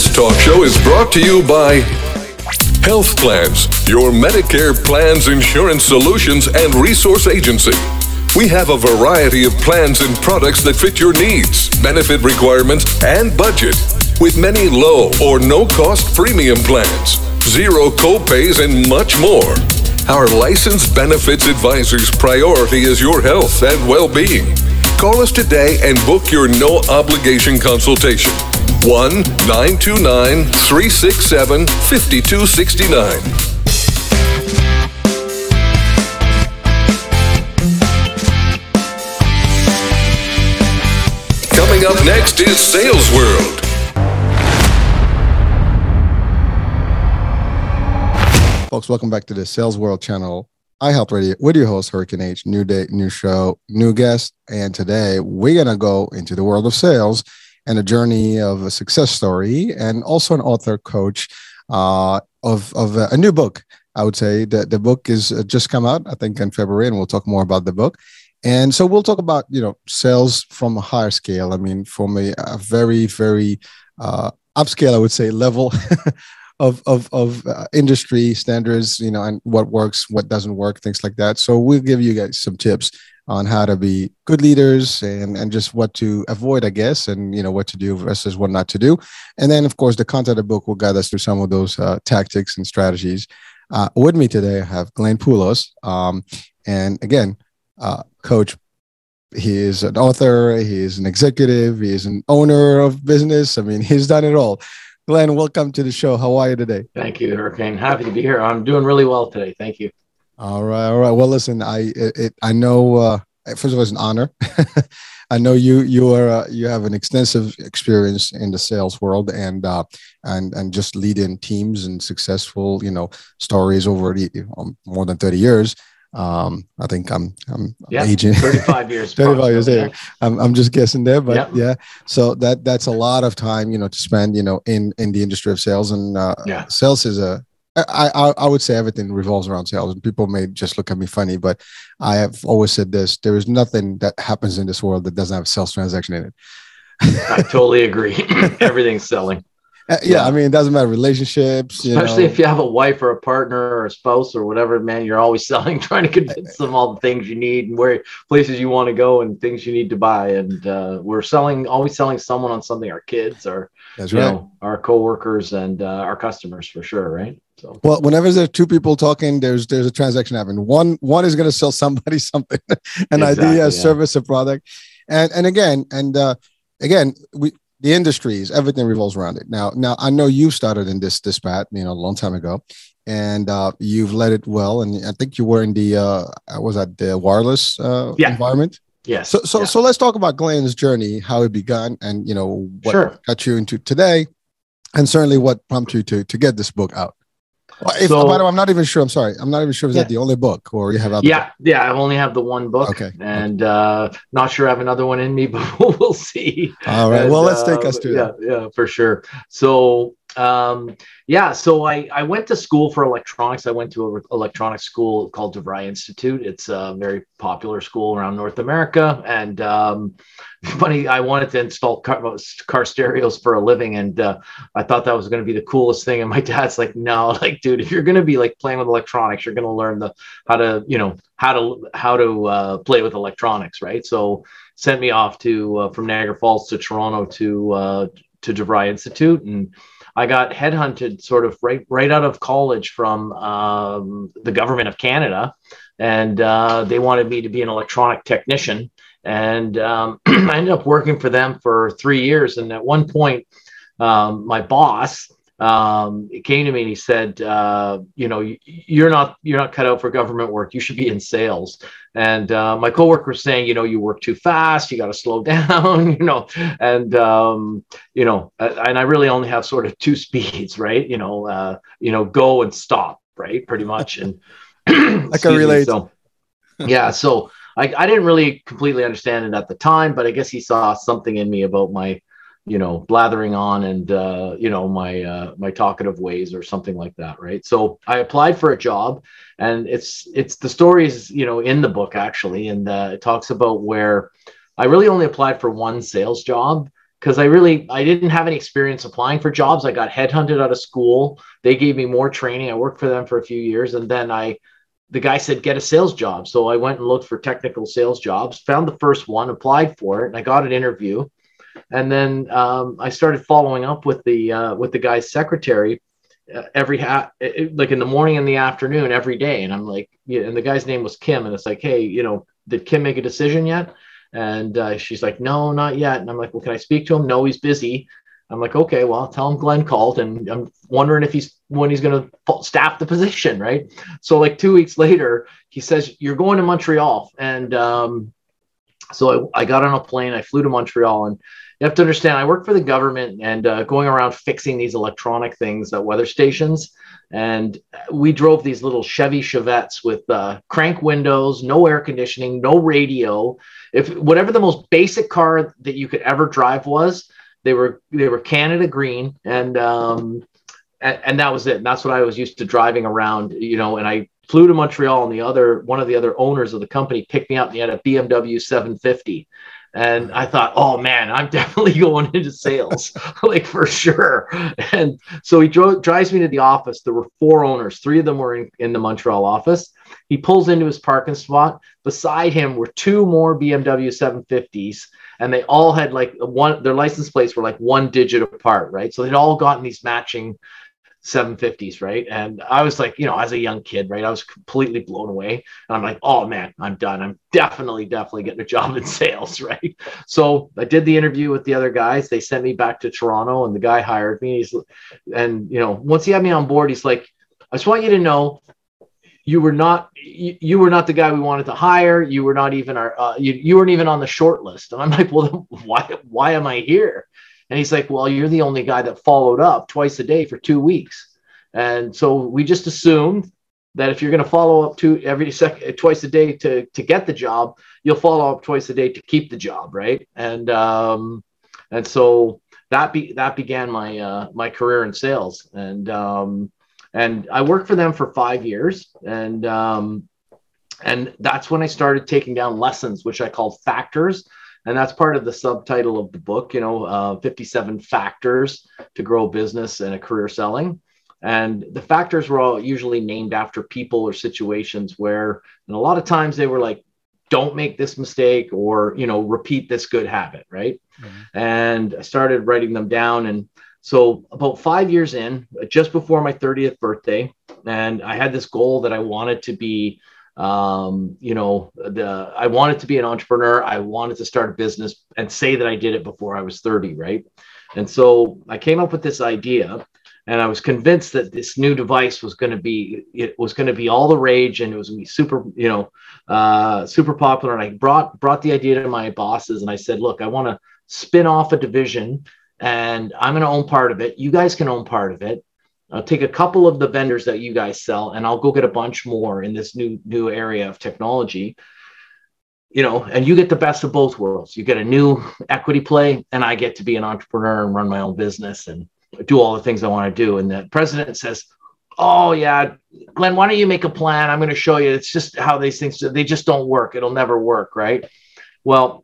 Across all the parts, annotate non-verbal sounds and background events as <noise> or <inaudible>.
This talk show is brought to you by Health Plans, your Medicare plans, insurance solutions, and resource agency. We have a variety of plans and products that fit your needs, benefit requirements, and budget, with many low or no cost premium plans, zero copays, and much more. Our licensed benefits advisor's priority is your health and well being. Call us today and book your no obligation consultation. 1 929 367 5269. Coming up next is Sales World. Folks, welcome back to the Sales World channel. I help radio with your host, Hurricane H. New day, new show, new guest. And today we're going to go into the world of sales and a journey of a success story and also an author coach uh, of, of a, new book. I would say that the book is uh, just come out, I think in February, and we'll talk more about the book. And so we'll talk about, you know, sales from a higher scale. I mean, from a, a very, very uh, upscale, I would say, level <laughs> of of of uh, industry standards, you know, and what works, what doesn't work, things like that. So we'll give you guys some tips on how to be good leaders and and just what to avoid, I guess, and you know what to do versus what not to do. And then, of course, the content of the book will guide us through some of those uh, tactics and strategies. Uh, with me today, I have Glenn Poulos, um, and again, uh, Coach. He is an author. He is an executive. He is an owner of business. I mean, <laughs> he's done it all. Glenn, welcome to the show. How are you today? Thank you, Hurricane. Happy to be here. I'm doing really well today. Thank you. All right, all right. Well, listen, I it, it I know. Uh, first of all, it's an honor. <laughs> I know you you are uh, you have an extensive experience in the sales world and uh, and and just leading teams and successful you know stories over the, um, more than thirty years. Um, I think I'm I'm Yeah, aging. 35 years. <laughs> 35 years there. I'm, I'm just guessing there, but Yep. yeah. So that that's a lot of time, you know, to spend, you know, in in the industry of sales, and uh, Yeah. sales is a. I, I I would say everything revolves around sales, and people may just look at me funny, but I have always said this: there is nothing that happens in this world that doesn't have a sales transaction in it. I <laughs> totally agree. <clears throat> Everything's selling, Uh, yeah, Yeah. I mean, it doesn't matter relationships, you especially know. if you have a wife or a partner or a spouse or whatever. Man, you're always <laughs> selling, trying to convince them all the things you need and where places you want to go and things you need to buy. And uh, we're selling, always selling someone on something. Our kids, our That's you right. know, our coworkers, and uh, our customers for sure. Right. So Well, whenever there's two people talking, there's there's a transaction happening. One one is going to sell somebody <laughs> something, an Exactly, idea, a yeah. service, a product, and and again and uh, again we the industries everything revolves around it. Now now I know you started in this this pat you know a long time ago, and uh, you've led it well, and I think you were in the uh, was that the wireless uh, Yeah. environment. yes. So so yeah. so let's talk about Glenn's journey, how it began, and you know what Sure. got you into today, and certainly what prompted you to to get this book out. Well, If, So- by the way, I'm not even sure. I'm sorry. I'm not even sure Is Yeah. that the only book or you have other. yeah yeah i only have the one book Okay. and uh not sure i have another one in me <laughs> but we'll see All right. And, well, let's take uh, us to yeah yeah for sure so um yeah so i i went to school for electronics. I went to an electronics school called devry institute. It's a very popular school around north america. And um <laughs> funny i wanted to install car, car stereos for a living. And uh, i thought that was going to be the coolest thing. And my <laughs> dad's like no like dude if you're going to be like playing with electronics you're going to learn the how to you know how to how to uh, play with electronics right? So sent me off to uh, from niagara falls to toronto to uh, to devry institute. And I got headhunted sort of right right out of college from um, the government of Canada, and uh, they wanted me to be an electronic technician. And um, <clears throat> I ended up working for them for three years. And at one point, um, my boss um, came to me and he said, uh, "You know, you're not you're not cut out for government work. You should be in sales." And uh, my coworker was saying, "You know, you work too fast. You got to slow <laughs> down." You know, and um, you know, and I really only have sort of two speeds, right? You know, uh, you know, go and stop, right? Pretty much. And I can relate. So, yeah, so I, I didn't really completely understand it at the time, but I guess he saw something in me about my, you know, blathering on and uh, you know my uh, my talkative ways or something like that, right? So I applied for a job, and it's it's the story is you know in the book actually, and uh, it talks about where I really only applied for one sales job because I really I didn't have any experience applying for jobs. I got headhunted out of school. They gave me more training. I worked for them for a few years, and then I the guy said get a sales job. So I went and looked for technical sales jobs, found the first one, applied for it, and I got an interview. And then um, I started following up with the uh, with the guy's secretary uh, every ha- like in the morning and the afternoon every day. And I'm like, yeah, and the guy's name was Kim, and it's like, hey, you know, did Kim make a decision yet? And uh, she's like, no, not yet. And I'm like, well, can I speak to him? No, he's busy. I'm like, okay, well, tell him Glenn called, and I'm wondering if he's when he's going to staff the position, right? So like two weeks later, he says you're going to Montreal, and um, so I, I, got on a plane, I flew to Montreal, and you have to understand, I work for the government and uh, going around fixing these electronic things at weather stations, and we drove these little Chevy Chevettes with uh, crank windows, no air conditioning, no radio. If whatever the most basic car that you could ever drive was they were they were Canada green, and um, and, and that was it. And that's what I was used to driving around, you know. And I flew to Montreal, and the other one of the other owners of the company picked me up, and he had a BMW 750. And I thought, oh man, I'm <laughs> definitely going into sales, <laughs> like for sure. And so he drove, drives me to the office. There were four owners, three of them were in, in the Montreal office. He pulls into his parking spot. Beside him were two more BMW 750s and they all had like one their license plates were like one digit apart right so they'd all gotten these matching 750s right? And i was like you know as a young kid right i was completely blown away. And i'm like oh man i'm done. I'm definitely definitely getting a job in <laughs> sales right? So i did the interview with the other guys. They sent me back to toronto and the guy hired me. He's and you know once he had me on board he's like i just want you to know you were not you, you, were not the guy we wanted to hire. You were not even our uh, you, you weren't even on the short list. And i'm like well <laughs> why why am i here and he's like well you're the only guy that followed up twice a day for two weeks. And so we just assumed that if you're going to follow up to every second twice a day to to get the job you'll follow up twice a day to keep the job right? And um and so that be that began my uh my career in sales. And um and I worked for them for five years, and um, and that's when I started taking down lessons, which I called factors, and that's part of the subtitle of the book. You know, uh, 57 factors to grow business and a career selling. And the factors were all usually named after people or situations where, and a lot of times they were like, don't make this mistake or, you know, repeat this good habit, right? Mm-hmm. And I started writing them down. And so about five years in, just before my 30th birthday, and I had this goal that I wanted to be, um, you know, the I wanted to be an entrepreneur. I wanted to start a business and say that I did it before I was 30, right? And so I came up with this idea, and I was convinced that this new device was going to be it was going to be all the rage, and it was going to be super, you know, uh, super popular. And I brought brought the idea to my bosses, and I said, look, I want to spin off a division and I'm going to own part of it. You guys can own part of it. I'll take a couple of the vendors that you guys sell, and I'll go get a bunch more in this new new area of technology. You know, and you get the best of both worlds. You get a new equity play, and I get to be an entrepreneur and run my own business and do all the things I want to do. And the president says, "Oh yeah, Glenn, why don't you make a plan? I'm going to show you. It's just how these things they just don't work. It'll never work, right?" Well,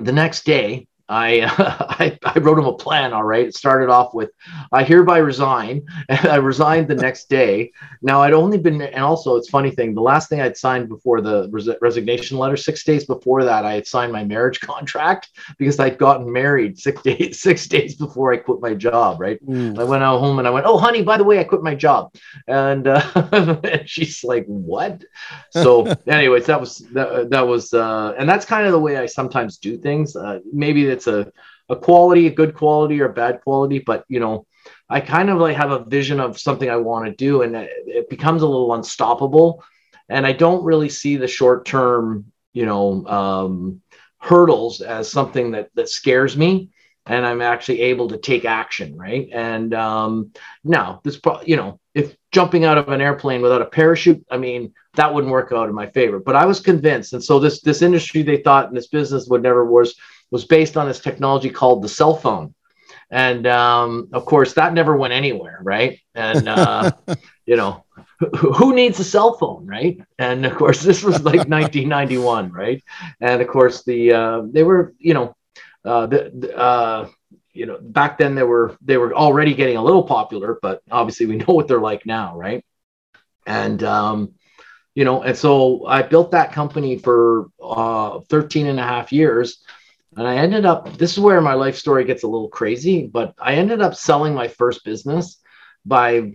the next day, I, <laughs> I, I wrote him a plan. All right. It started off with, I hereby resign, <laughs> and I resigned the next day. Now I'd only been, and also it's funny thing. The last thing I'd signed before the res- resignation letter, six days before that, I had signed my marriage <laughs> contract because I'd gotten married six days six days before I quit my job. Right. Mm. I went out home and I went, oh honey, by the way, I quit my job, and, uh, and she's like, what? So, anyways, that was that, that was, uh, and that's kind of the way I sometimes do things. Uh, maybe it's a, a quality, a good quality or a bad quality, but you know, I kind of like have a vision of something I want to do and it, becomes a little unstoppable. And I don't really see the short term, you know, um, hurdles as something that that scares me and I'm actually able to take action, right? And um, now this, pro- you know, if jumping out of an airplane without a parachute, I mean, that wouldn't work out in my favor. But I was convinced, and so this this industry they thought and this business would never was was based on this technology called the cell phone. And um, of course, that never went anywhere, right? And, uh, <laughs> you know, who needs a cell phone, right? And of course, this was like <laughs> 1991, right? And of course, the uh, they were, you know, uh, the, uh, you know, back then they were they were already getting a little popular, but obviously we <laughs> know what they're like now, right? And um, you know, and so I built that company for uh, 13 and a half years. And I ended up, this is where my life story gets a little crazy, but I ended up selling my first business by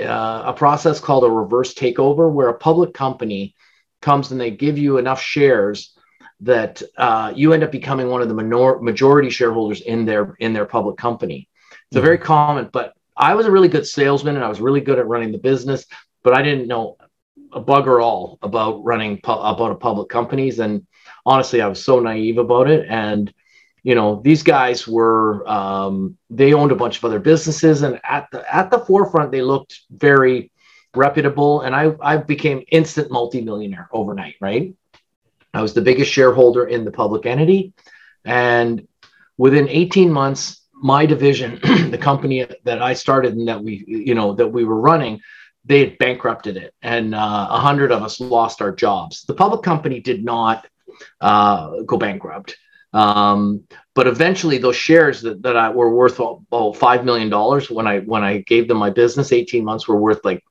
uh, a process called a reverse takeover, where a public company comes and they give you enough shares that uh, you end up becoming one of the minor- majority shareholders in their in their public company. It's mm-hmm. a very common, but I was a really good salesman and I was really good at running the business, but I didn't know a bugger all about running pu- about a public companies. And honestly, I was so naive about it. And you know, these guys were um, they owned a bunch of other businesses, and at the at the forefront, they looked very reputable. And I I became instant multimillionaire overnight, right? I was the biggest shareholder in the public entity. And within 18 months, my division, <clears throat> the company that I started and that we, you know, that we were running, they had bankrupted it and uh, a uh, hundred of us lost our jobs. The public company did not uh, go bankrupt. Um, but eventually those shares that, that I were worth about $5 million when I, when I gave them my business, 18 months were worth like,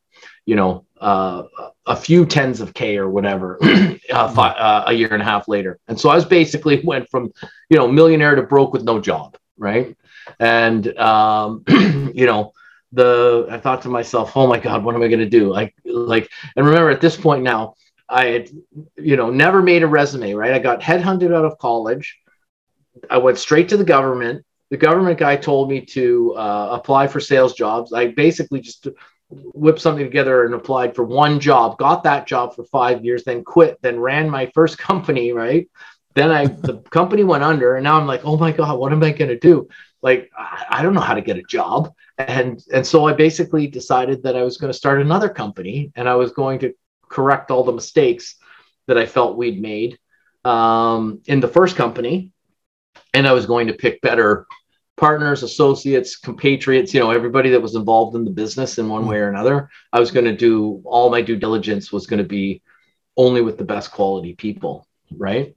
you know, uh, a few tens of K or whatever <clears throat> uh, five, uh, a year and a half later. And so I was basically <laughs> went from, you know, millionaire to broke with no job. Right. And, um, <clears throat> you know, the, I thought to myself, oh my God, what am I going to do? Like, like, and remember at this point now, I had, you know, never made a resume, right? I got headhunted out of college. I went straight to the government. The government guy told me to uh, apply for sales jobs. I basically just whipped something together and applied for one job, got that job for five years, then quit, then ran my first <laughs> company, right? Then I the company went under, and now I'm like, oh my god, what am I going to do? Like, I, I don't know how to get a job, and and so I basically decided that I was going to start another company, and I was going to correct all the mistakes that I felt we'd made um, in the first company, and I was going to pick better partners, associates, compatriots, you know, everybody that was involved in the business in one mm-hmm. way or another. I was going to do all my due diligence was going to be only with the best quality people, right?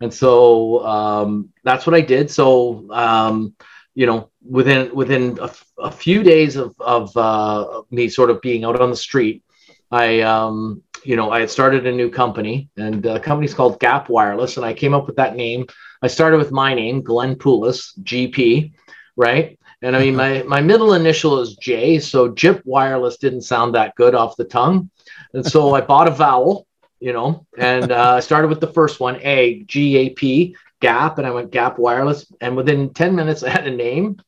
And so um, that's what I did. So um, you know, within within a, a few days of of uh, me sort of being out on the street, I um, you know I had started a new company, and the company's called Gap Wireless, and I came up with that name I started with my name, Glenn Poulos, GP, right? And I mean, my, my middle initial is J, so Jip Wireless didn't sound that good off the tongue. And so I bought a vowel, you know, and uh, I started with the first one, A, G A P, Gap, and I went Gap Wireless. And within 10 minutes, I had a name.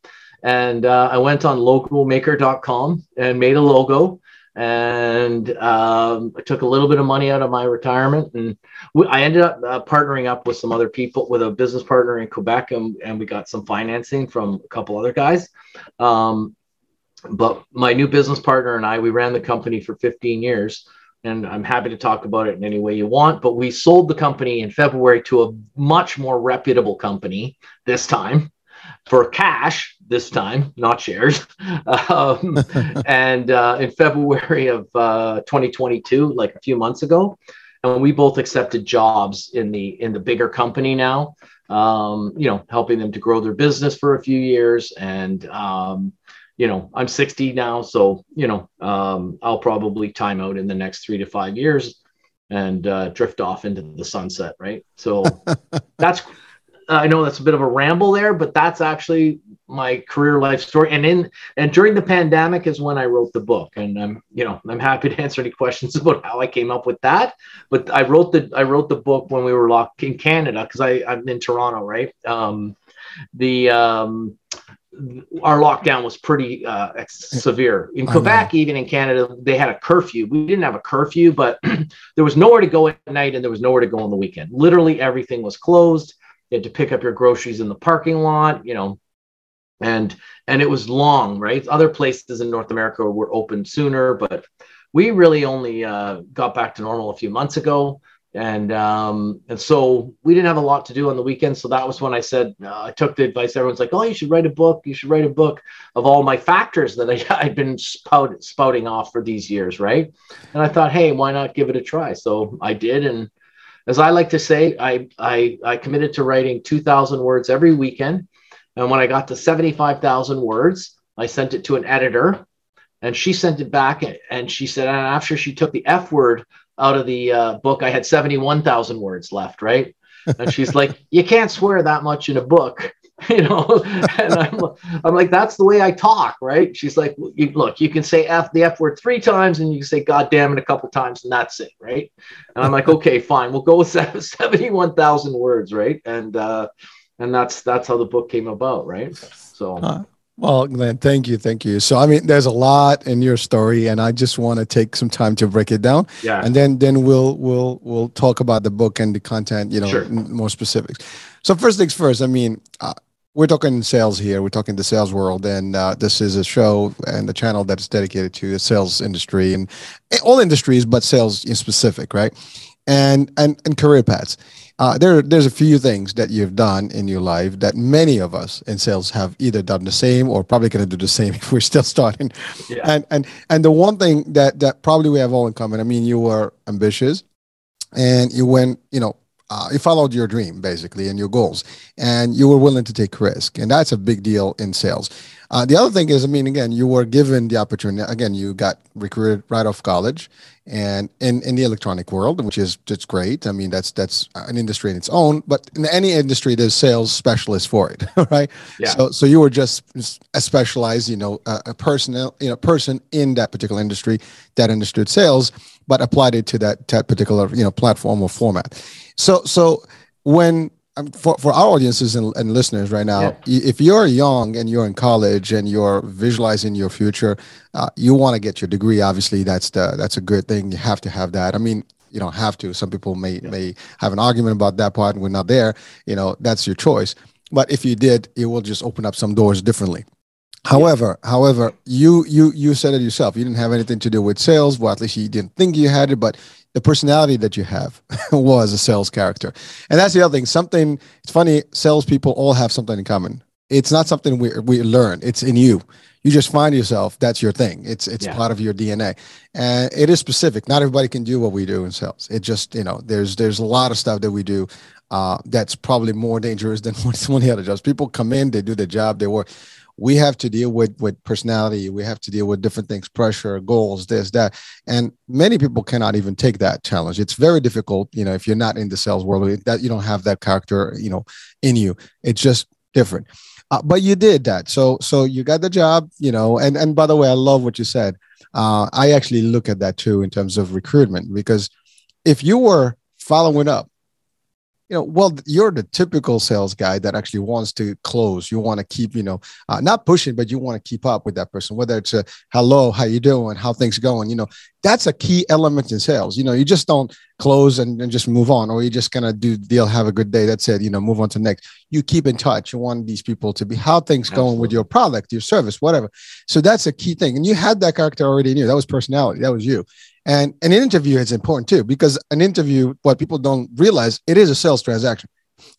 And uh, I went on logomaker.com and made a logo and um, I took a little bit of money out of my retirement, and we, I ended up uh, partnering up with some other people, with a business partner in Quebec, and, and we got some financing from a couple other guys. Um, but my new business partner and I, we ran the company for 15 years, and I'm happy to talk about it in any way you want. But we sold the company in February to a much more reputable company this time for cash this time, not shares. <laughs> Um, and uh, in February of uh, 2022, like a few months ago, and we both accepted jobs in the in the bigger company now. Um, you know, helping them to grow their business for a few years. And um, you know, I'm 60 now, so you know, um, I'll probably time out in the next three to five years and uh, drift off into the sunset, right? So <laughs> that's I know that's a bit of a ramble there, but that's actually my career life story. And in and during the pandemic is when I wrote the book. And I'm, you know, I'm happy to <laughs> answer any questions about how I came up with that. But I wrote the I wrote the book when we were locked in Canada because I I'm in Toronto, right? Um, the um, our lockdown was pretty uh, severe in Quebec, even in Canada. They had a curfew. We didn't have a curfew, but <clears throat> there was nowhere to go at night, and there was nowhere to go on the weekend. Literally everything was closed you had to pick up your groceries in the parking lot, you know, and and it was long, right? Other places in North America were open sooner, but we really only uh, got back to normal a few months ago, and um, and so we didn't have a lot to do on the weekend. So that was when I said uh, I took the advice. Everyone's like, "Oh, you should write a book. You should write a book of all my factors that I, <laughs> I've been spout, spouting off for these years, right?" And I thought, "Hey, why not give it a try?" So I did, and as I like to say, I, I, I committed to writing 2,000 words every weekend. And when I got to 75,000 words, I sent it to an editor and she sent it back and she said, and after she took the F word out of the uh, book, I had 71,000 words left, right? And she's <laughs> like, you can't swear that much in a book. <laughs> you know and I'm, I'm like that's the way i talk right she's like look you can say f the f word three times and you can say god damn it a couple times and that's it right and i'm like okay fine we'll go with <laughs> 71000 words right and uh and that's that's how the book came about right so uh, well, Glenn, thank you, thank you. So, I mean, there's a lot in your story, and I just want to take some time to break it down. Yeah. And then, then we'll we'll we'll talk about the book and the content, you know, sure. more specifics. So, first things first. I mean, uh, we're talking sales here. We're talking the sales world, and uh, this is a show and a channel that is dedicated to the sales industry and all industries, but sales in specific, right? And and and career paths. Uh, there, there's a few things that you've done in your life that many of us in sales have either done the same or probably going to do the same <laughs> if we're still starting. Yeah. And and and the one thing that that probably we have all in common. I mean, you were ambitious, and you went, you know, uh, you followed your dream basically and your goals and you were willing to take risk and that's a big deal in sales uh, the other thing is i mean again you were given the opportunity again you got recruited right off college and in, in the electronic world which is it's great i mean that's that's an industry in its own but in any industry there's sales specialists for it <laughs> right yeah. so so you were just a specialized you know a, a person you know person in that particular industry that understood sales but applied it to that, that particular you know platform or format. So so when for, for our audiences and, and listeners right now, yeah. if you're young and you're in college and you're visualizing your future, uh, you want to get your degree. Obviously, that's the that's a good thing. You have to have that. I mean, you don't have to. Some people may yeah. may have an argument about that part. And we're not there. You know, that's your choice. But if you did, it will just open up some doors differently. However, yeah. however, you you you said it yourself. You didn't have anything to do with sales. Well, at least you didn't think you had it, but the personality that you have <laughs> was a sales character. And that's the other thing. Something it's funny, salespeople all have something in common. It's not something we we learn. It's in you. You just find yourself. That's your thing. It's it's yeah. part of your DNA, and it is specific. Not everybody can do what we do in sales. It just you know there's there's a lot of stuff that we do uh, that's probably more dangerous than <laughs> what some of the other jobs. People come in, they do their job, they work we have to deal with with personality. We have to deal with different things pressure goals this that. And many people cannot even take that challenge. It's very difficult you know if you're not in the sales world that you don't have that character you know in you. It's just different. Uh, but you did that. So so you got the job you know and and by the way i love what you said. Uh, i actually look at that too in terms of recruitment because if you were following up you know, well, you're the typical sales guy that actually wants to close. You want to keep, you know, uh, not pushing, but you want to keep up with that person. Whether it's a hello, how you doing, how things going. You know, that's a key element in sales. You know, you just don't close and, and just move on, or you just kind of do deal, have a good day. That's it. You know, move on to next. You keep in touch. You want these people to be how things Absolutely. going with your product, your service, whatever. So that's a key thing. And you had that character already in you. That was personality. That was you. And an interview is important too, because an interview, what people don't realize, it is a sales transaction.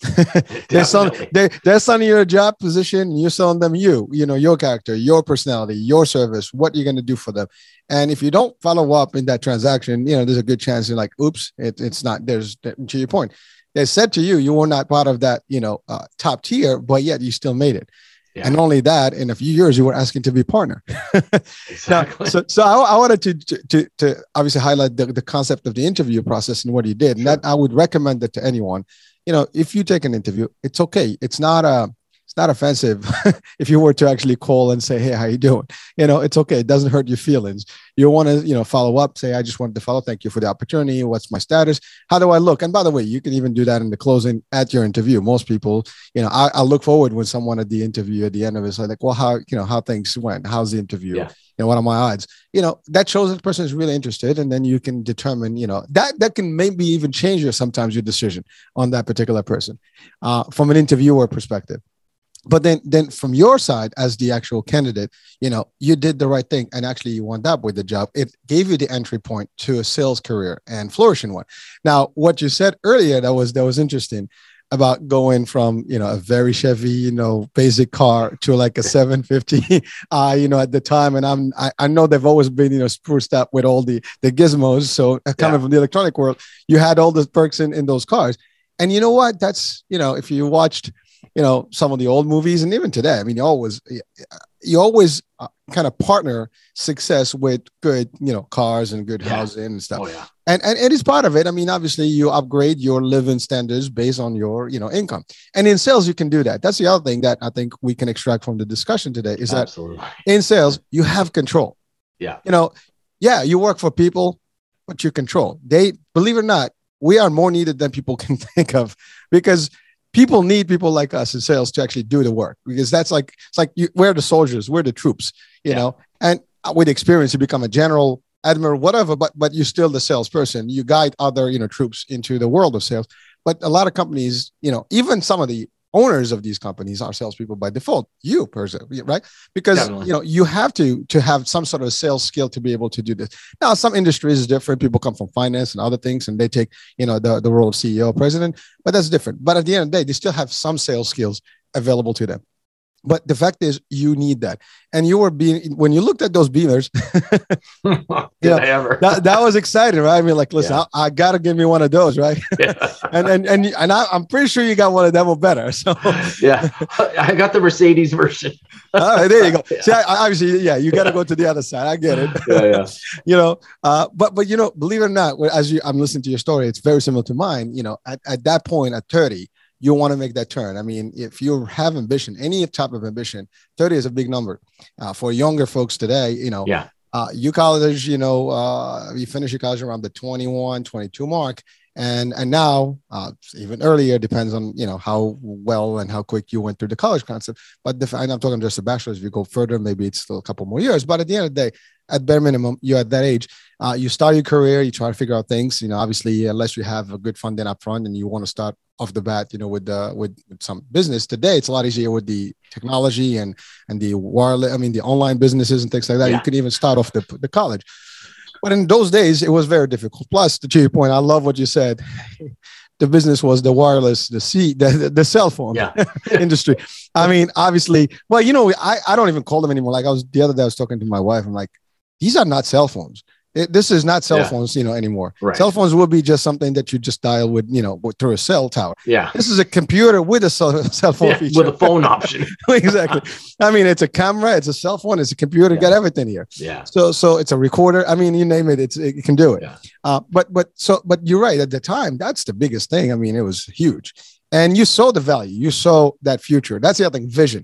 <laughs> they're selling they, they're selling your job position you're selling them you you know your character your personality your service what you're going to do for them. And if you don't follow up in that transaction you know there's a good chance you're like oops it, it's not there's to your point. They said to you you were not part of that you know uh, top tier but yet you still made it yeah. And only that, in a few years, you were asking to be partner. <laughs> exactly. Now, so, so I, I wanted to, to, to, obviously highlight the, the concept of the interview process and what you did. And that I would recommend that to anyone. You know, if you take an interview, it's okay. It's not a, it's not offensive <laughs> if you were to actually call and say, "Hey, how you doing?" You know, it's okay. It doesn't hurt your feelings. You want to, you know, follow up. Say, "I just wanted to follow. Thank you for the opportunity. What's my status? How do I look?" And by the way, you can even do that in the closing at your interview. Most people, you know, I, I look forward when someone at the interview at the end of it is like, "Well, how you know how things went? How's the interview?" Yeah. You know, what are my odds? You know, that shows that the person is really interested, and then you can determine, you know, that that can maybe even change your sometimes your decision on that particular person uh, from an interviewer perspective but then then from your side as the actual candidate you know you did the right thing and actually you wound up with the job. It gave you the entry point to a sales career and flourishing one. Now what you said earlier that was that was interesting about going from you know a very chevy you know basic car to like a 750 uh <laughs> you know at the time and i'm i, I know they've always been you know spruced up with all the the gizmos. So coming yeah. in the electronic world you had all the perks in in those cars. And you know what? That's you know if you watched you know some of the old movies and even today i mean you always you always uh, kind of partner success with good you know cars and good Yeah. housing and stuff. Oh yeah. and and it is part of it. I mean obviously you upgrade your living standards based on your you know income. And in sales you can do that. That's the other thing that i think we can extract from the discussion today is that in sales you have control. Yeah. you know yeah you work for people but you control. They believe it or not we are more needed than people <laughs> can think of because people need people like us in sales to actually do the work because that's like it's like you, we're the soldiers we're the troops you Yeah. know? And with experience you become a general admiral whatever but but you're still the salesperson. You guide other you know troops into the world of sales. But a lot of companies you know even some of the owners of these companies are salespeople by default you person right? Because Definitely. you know you have to to have some sort of sales skill to be able to do this. Now some industries is different. People come from finance and other things and they take you know the, the role of ceo president but that's different. But at the end of the day they still have some sales skills available to them but the fact is you need that and you were being when you looked at those beamers <laughs> <laughs> Yeah. I ever? that, that was exciting right i mean like listen Yeah. I, I gotta give me one of those right <laughs> yeah. and and and, and I, i'm pretty sure you got one of them or better so yeah. I got the Mercedes version. all right there you go Yeah. see I, I obviously yeah you got to go to the other side i get it Yeah, yeah. you know uh but but you know believe it or not as you i'm listening to your story it's very similar to mine you know at, at that point at 30 you want to make that turn i mean if you have ambition any type of ambition 30 is a big number uh, for younger folks today you know Yeah. uh, you college you know uh, you finish your college around the 21 22 mark and and now uh, even earlier depends on you know how well and how quick you went through the college concept but the, i'm talking just a bachelor's if you go further maybe it's still a couple more years but at the end of the day at bare minimum you're at that age. Uh, you start your career you try to figure out things you know obviously unless you have a good funding up front and you want to start off the bat you know with uh, with, with some business today it's a lot easier with the technology and and the wireless i mean the online businesses and things like that. You Yeah. can even start off the, the college. But in those days it was very difficult. Plus to your point i love what you said. <laughs> The business was the wireless the c the, the, the cell phone Yeah. <laughs> industry. I mean obviously well you know I, I don't even call them anymore. Like i was the other day i was talking to my wife. I'm like these are not cell phones It- this is not cell Yeah. phones you know anymore Right. cell phones will be just something that you just dial with you know through a cell tower Yeah. this is a computer with a cell, <laughs> cell phone Yeah, feature With a phone option. <laughs> exactly i mean it's a camera it's a cell phone it's a computer Yeah. got everything here Yeah. so so it's a recorder i mean you name it it's it can do it Yeah. uh, but but so but you're right at the time that's the biggest thing i mean it was huge and you saw the value you saw that future that's the other thing vision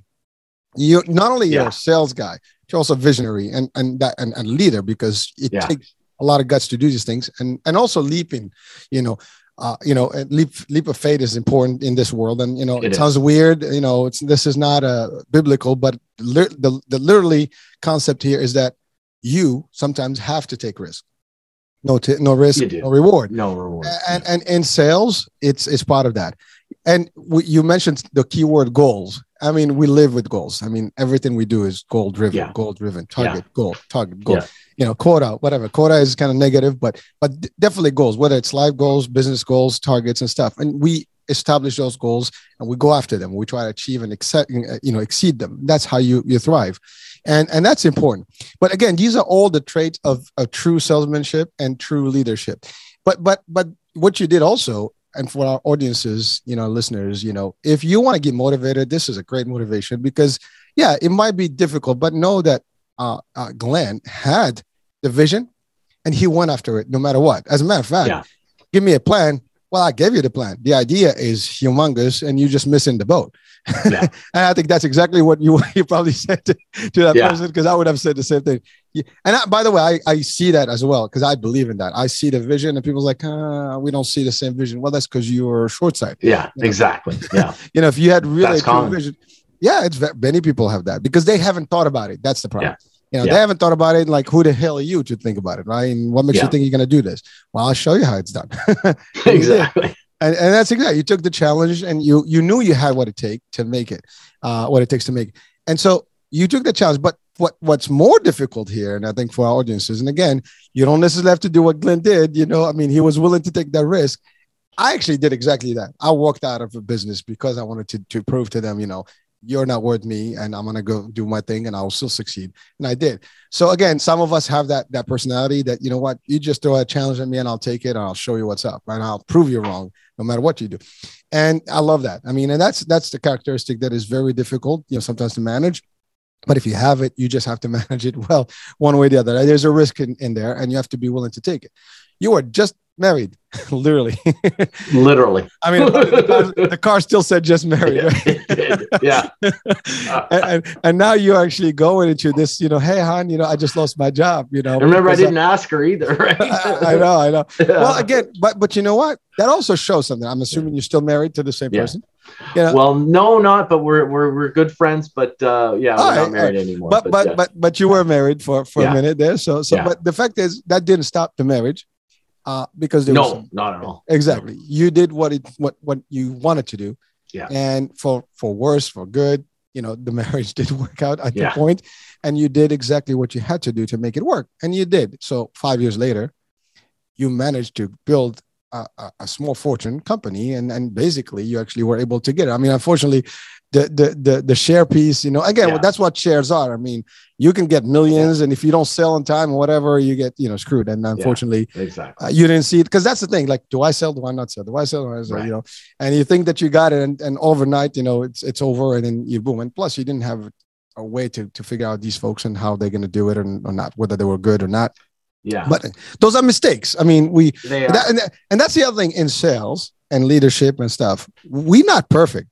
you not only you're a sales guy you're also visionary and and that and, and leader because it Yeah. takes a lot of guts to do these things and and also leaping you know uh, you know, leap leap of faith is important in this world, and you know, it, It sounds weird. You know, it's this is not a biblical, but li- the the literally concept here is that you sometimes have to take risk. No, t- no risk, no reward. No reward. And and in sales, it's it's part of that. And we, you mentioned the keyword goals. I mean, we live with goals. I mean, everything we do is goal driven, Yeah. goal driven, target, goal, target, goal. Yeah. You know, quota, whatever. Quota is kind of negative, but but definitely goals. Whether it's life goals, business goals, targets, and stuff. And we establish those goals and we go after them. We try to achieve and accept, uh, you know, exceed them. That's how you you thrive, and and that's important. But again, these are all the traits of of true salesmanship and true leadership. But but but what you did also and for our audiences, you know, listeners, you know, if you want to get motivated, this is a great motivation because, yeah, it might be difficult, but know that uh, uh, Glenn had the vision and he went after it no matter what. As a matter of fact, Yeah. give me a plan. Well, I gave you the plan. The idea is humongous and you're just missing the boat. Yeah. <laughs> and I think that's exactly what you, <laughs> you probably said to, to that Yeah. person because I would have said the same thing. And I, by the way, I, I see that as well because I believe in that. I see the vision, and people's like, uh, we don't see the same vision. Well, that's because you're short sighted. Yeah. You know. Exactly. <laughs> Yeah. You know, if you had really vision, yeah, it's many people have that because they haven't thought about it. That's the problem. You know, Yeah. they haven't thought about it. Like, who the hell are you to think about it, right? And what makes you think you're going to do this? Well, I'll show you how it's done. <laughs> exactly. <laughs> and, and that's exactly you took the challenge and you you knew you had what it take to make it uh what it takes to make it and so you took the challenge but what what's more difficult here and i think for our audiences and again you don't necessarily have to do what glenn did you know i mean he was willing to take that risk i actually did exactly that i walked out of a business because i wanted to, to prove to them you know you're not worth me and i'm to go do my thing and i'll still succeed. And i did. So again some of us have that that personality that you know what you just throw a challenge at me and i'll take it and i'll show you what's up and i'll prove you wrong no matter what you do. And i love that. I mean and that's that's the characteristic that is very difficult you know sometimes to manage. But if you have it you just have to <laughs> manage it well one way or the other. There's a risk in, in there and you have to be willing to take it. You are just married, <laughs> literally. literally. I mean, the car, the car, still said just married. Right? yeah. <laughs> and, and, and, now you're actually going into this, you know, hey, hon, you know, I just lost my job, you know. Remember, I didn't I, ask her either, right? <laughs> I, I know, I know. Yeah. Well, again, but but you know what? That also shows something. I'm assuming you're still married to the same yeah. person. You know? Well, no, not, but we're we're we're good friends. But uh, yeah, we're right, not married right. anymore. But but but, yeah. but, but you were married for for a minute there. So so, but the fact is that didn't stop the marriage uh, because there no, was some, not at all. Exactly, no. you did what it what what you wanted to do. Yeah, and for for worse, for good, you know, the <laughs> marriage did work out at yeah. the point, and you did exactly what you had to do to make it work, and you did. So five years later, you managed to build a, a, small fortune company and and basically you actually were able to get it i mean unfortunately the the the, the share piece you know again yeah. that's what shares are i mean you can get millions yeah. and if you don't sell in time or whatever you get you know screwed and unfortunately yeah, exactly uh, you didn't see it because that's the thing like do i sell do i not sell do i sell do I sell? Right. you know and you think that you got it and, and overnight you know it's it's over and then you boom and plus you didn't have a way to to figure out these folks and how they're going to do it or, or not whether they were good or not yeah but those are mistakes i mean we that, and, and that's the other thing in sales and leadership and stuff We're not perfect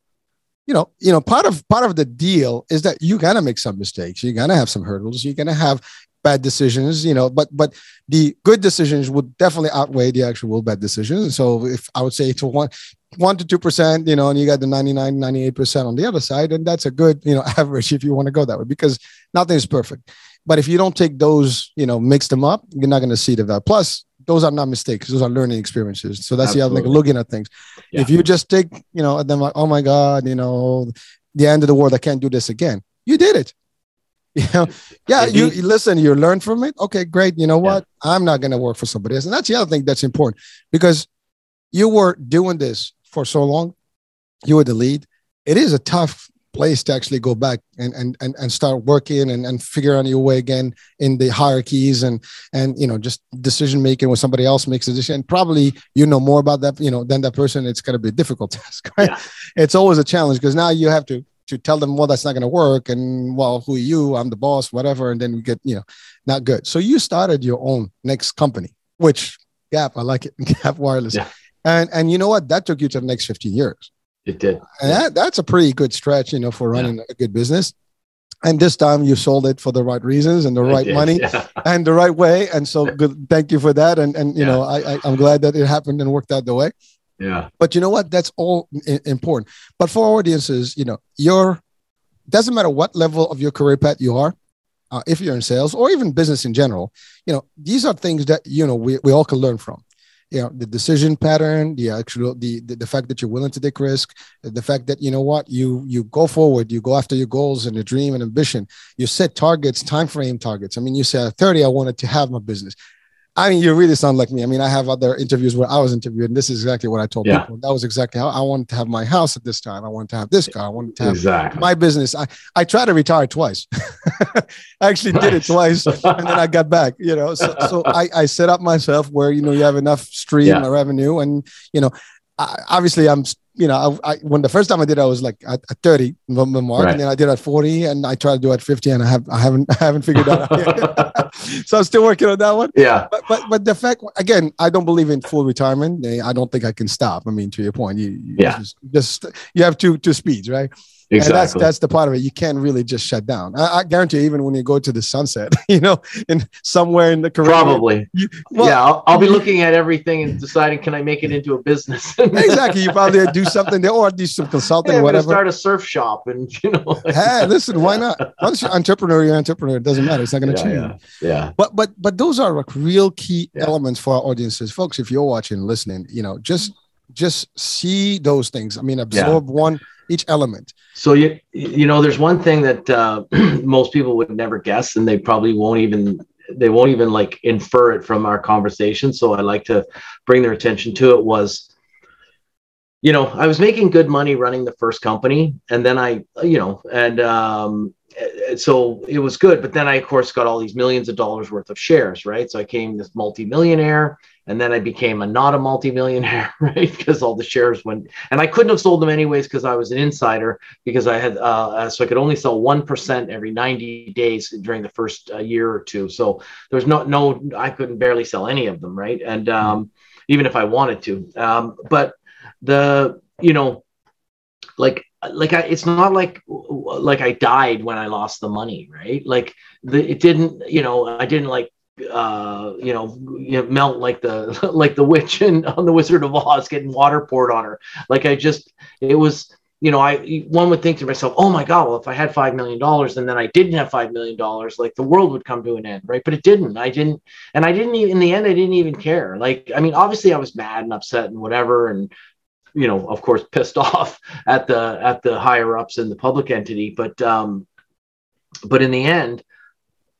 you know, you know, part of part of the deal is that you're gonna make some mistakes. You're gonna have some hurdles. You're gonna have bad decisions. You know, but but the good decisions would definitely outweigh the actual bad decisions. So if I would say to one one to two percent, you know, and you got the 99, 98 percent on the other side, and that's a good, you know, <laughs> average if you want to go that way because nothing is perfect. But if you don't take those, you know, mix them up, you're not going to see the value. Plus, those are not mistakes; those are learning experiences. So that's Absolutely. the other thing, looking at things. Yeah. If you just take, you know, them like, oh my god, you know, the end of the world, I can't do this again. You did it. <laughs> You know, yeah, you, you, listen, you learn from it. Okay, great. You know what? Yeah. I'm not going to work for somebody else, and that's the other thing that's important because you were doing this for so long. You were the lead. It is a tough place to actually go back and and and, and start working and, and figure out your way again in the hierarchies and and you know just decision making when somebody else makes a decision and probably you know more about that you know than that person it's going to be a difficult <laughs> task right yeah. it's always a challenge because now you have to to tell them well that's not going to work and well who are you i'm the boss whatever and then we get you know not good so you started your own next company which gap i like it <laughs> gap wireless yeah. And and you know what that took you to the next 15 years it did. And that, that's a pretty good stretch, you know, for running yeah. a good business. And this time you sold it for the right reasons and the right money yeah. <laughs> and the right way. And so good. Thank you for that. And, and you yeah. know, I, I, am glad that it happened and worked out the way. Yeah. But you know what? That's all important. But for audiences, you know, you're, doesn't matter what level of your career path you are, uh, if you're in sales or even business in general, you know, these are things that, you know, we, we all can learn from you know the decision pattern the actual the, the, the fact that you're willing to take risk the fact that you know what you you go forward you go after your goals and your dream and ambition. You set targets time frame targets. I mean you said 30 i wanted to have my business I mean, you really sound like me. I mean, I have other interviews where I was interviewed, and this is exactly what I told yeah. people. That was exactly how I wanted to have my house at this time. I wanted to have this car. I wanted to have exactly. my business. I, I tried to retire twice. <laughs> I actually nice. did it twice, and then I got back. You know, so, so I, I set up myself where you know you have enough stream yeah. revenue, and you know, I, obviously I'm you know, I, I, when the first time I did, I was like at, at 30 mark, right. and then I did at 40, and I tried to do at 50, and I have I haven't <laughs> I haven't figured out. <laughs> so I'm still working on that one. Yeah. But, but but the fact again, I don't believe in full retirement. I don't think I can stop. I mean, to your point, you, you yeah. just, just you have two two speeds, right? Exactly. And that's that's the part of it. You can't really just shut down. I, I guarantee, even when you go to the sunset, <laughs> you know, in somewhere in the Caribbean, probably. You, well, yeah, I'll, I'll, be looking at everything and deciding can I make it into a business. <laughs> exactly. You probably do something there, or do some consulting, yeah, whatever. Start a surf shop, and <laughs> you know. hey, listen, why not? Once you're entrepreneur, you're entrepreneur. It doesn't matter. It's not going to yeah, change. Yeah. yeah. But but but those are like real key elements for our audiences, folks. If you're watching, listening, you know, just just see those things. I mean, absorb one each element. So you you know, there's one thing that uh, <clears throat> most people would never guess, and they probably won't even they won't even like infer it from our conversation. So I like to bring their attention to it. Was you know, I was making good money running the first company, and then I, you know, and um, so it was good. But then I, of course, got all these millions of dollars worth of shares, right? So I came this multimillionaire, and then I became a not a multimillionaire, <laughs> right? Because all the shares went, and I couldn't have sold them anyways because I was an insider because I had, uh, so I could only sell one percent every ninety days during the first uh, year or two. So there was no, no, I couldn't barely sell any of them, right? And um, even if I wanted to, um, but the, you know, like like I, it's not like like I died when I lost the money, right? Like the, it didn't, you know, I didn't like uh you know, you know melt like the <laughs> like the witch in on the Wizard of Oz getting water poured on her. Like I just it was you know, I one would think to myself, oh my God, well, if I had five million dollars and then I didn't have five million dollars, like the world would come to an end, right? But it didn't. I didn't, and I didn't even in the end, I didn't even care. Like, I mean, obviously, I was mad and upset and whatever, and you know, of course, <laughs> pissed off at the at the higher ups in the public entity. But um, but in the end,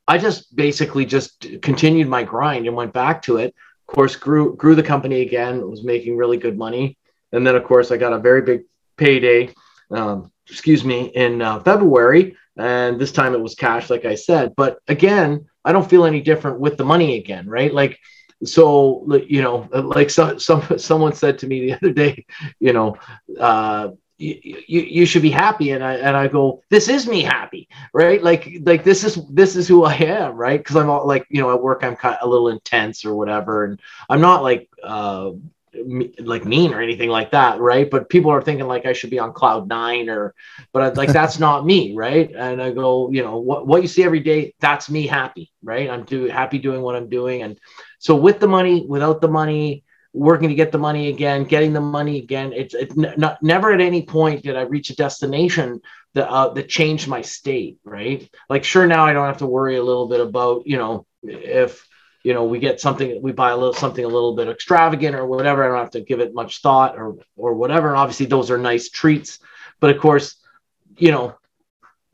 I just basically just continued my grind and went back to it. Of course, grew grew the company again. Was making really good money, and then of course I got a very big payday. Um, excuse me, in uh, February, and this time it was cash, like I said. But again, I don't feel any different with the money again, right? Like so you know like some, some someone said to me the <laughs> other day you know uh you, you, should be happy. And i and i go this is me happy right? Like like this is this is who i am right? Because i'm all, like you know at work i'm kind of a little intense or whatever. And i'm not like uh like mean or anything like that right? But people are thinking like i should be on cloud nine or but I, like that's not me right? And i go you know what, what you see every day that's me happy right? I'm do happy doing what i'm doing. And so with the money without the money working to get the money again getting the money again. It's, it's not, never at any point did i reach a destination that uh, that changed my state right? Like sure now i don't have to worry a little bit about you know if you know we get something we buy a little something a little bit extravagant or whatever i don't have to give it much thought or or whatever. And obviously those are nice treats. But of course you know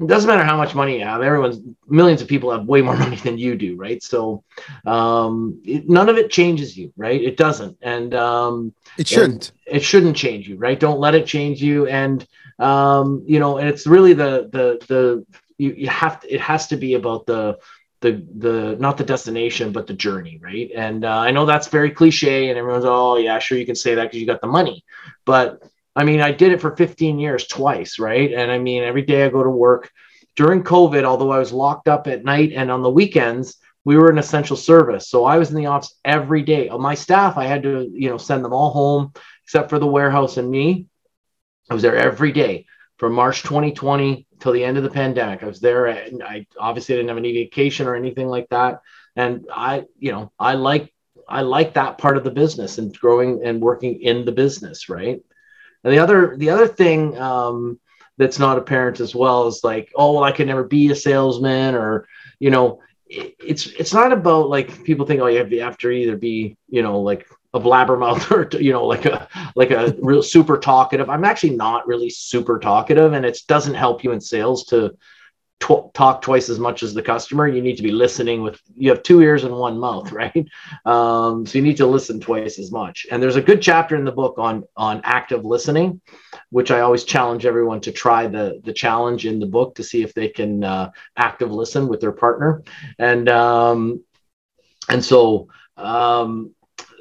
it doesn't matter how much money you have everyone's millions of people have way more <laughs> money than you do right? So um, it, none of it changes you right? It doesn't. And um, it shouldn't. It shouldn't change you right? Don't let it change you. And um, you know and it's really the the the you, you have to, it has to be about the the the not the destination but the journey right? And uh, i know that's very cliche and everyone's oh yeah sure you can say that because you got the money. But i mean i did it for 15 years twice right and i mean every day i go to work during covid although i was locked up at night and on the weekends we were an essential service so i was in the office every day my staff i had to you know send them all home except for the warehouse and me i was there every day from march 2020 till the end of the pandemic. I was there. And I obviously didn't have any vacation or anything like that. And I, you know, I like I like that part of the business and growing and working in the business, right? And the other the other thing um, that's not apparent as well is like, oh well, I can never be a salesman, or you know, it, it's it's not about like people think, oh, you have to, have to either be, you know, like a blabbermouth <laughs> or you know like a like a real super talkative. I'm actually not really super talkative and it doesn't help you in sales to tw- talk twice as much as the customer you need to be listening with you have two ears and one mouth <laughs> right? Um, so you need to listen twice as much. And there's a good chapter in the book on on active listening which i always challenge everyone to try the the challenge in the book to see if they can uh, active listen with their partner. And um and so um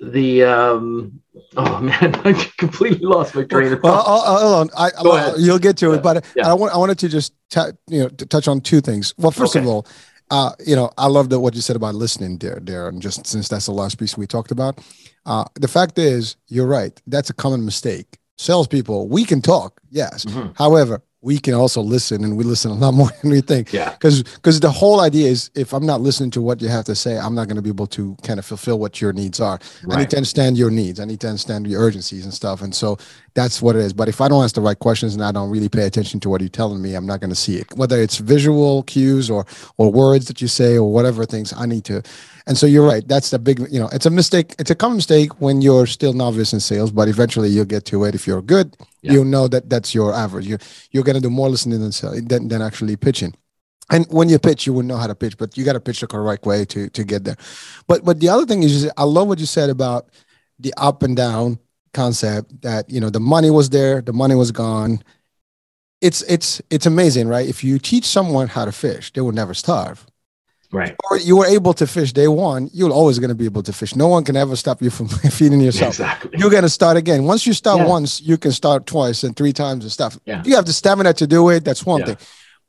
the um oh <laughs> man i completely lost my train of thought well, hold on I, Go ahead. you'll get to it but yeah. i want i wanted to just t- you know to touch on two things well first okay. of all uh, you know, I love that what you said about listening there, there, and just since that's the last piece we talked about, uh, the fact is, you're right. That's a common mistake. Salespeople, we can talk, yes. Mm-hmm. However, we can also listen and we listen a lot <laughs> more than we think. Yeah. Because because the whole idea is if I'm not listening to what you have to say, I'm not going to be able to kind of fulfill what your needs are. Right. I need to understand your needs. I need to understand your urgencies and stuff. And so that's what it is. But if I don't ask the right questions and I don't really pay attention to what you're telling me, I'm not going to see it. Whether it's visual cues or or words that you say or whatever things, I need to and so you're right. That's the big, you know, it's a mistake. It's a common mistake when you're still novice in sales, but eventually you'll get to it. If you're good, yeah. you'll know that that's your average. You, you're going to do more listening than, than, than actually pitching. And when you pitch, you will know how to pitch, but you got to pitch the correct way to, to get there. But, but the other thing is, I love what you said about the up and down concept that you know the money was there, the money was gone. It's it's it's amazing, right? If you teach someone how to fish, they will never starve. Right. Or you were able to fish day one, you're always going to be able to fish. No one can ever stop you from <laughs> feeding yourself. Exactly. You're going to start again. Once you start Yeah. once, you can start twice and three times and stuff. Yeah. You have the stamina to do it. That's one Yeah. thing.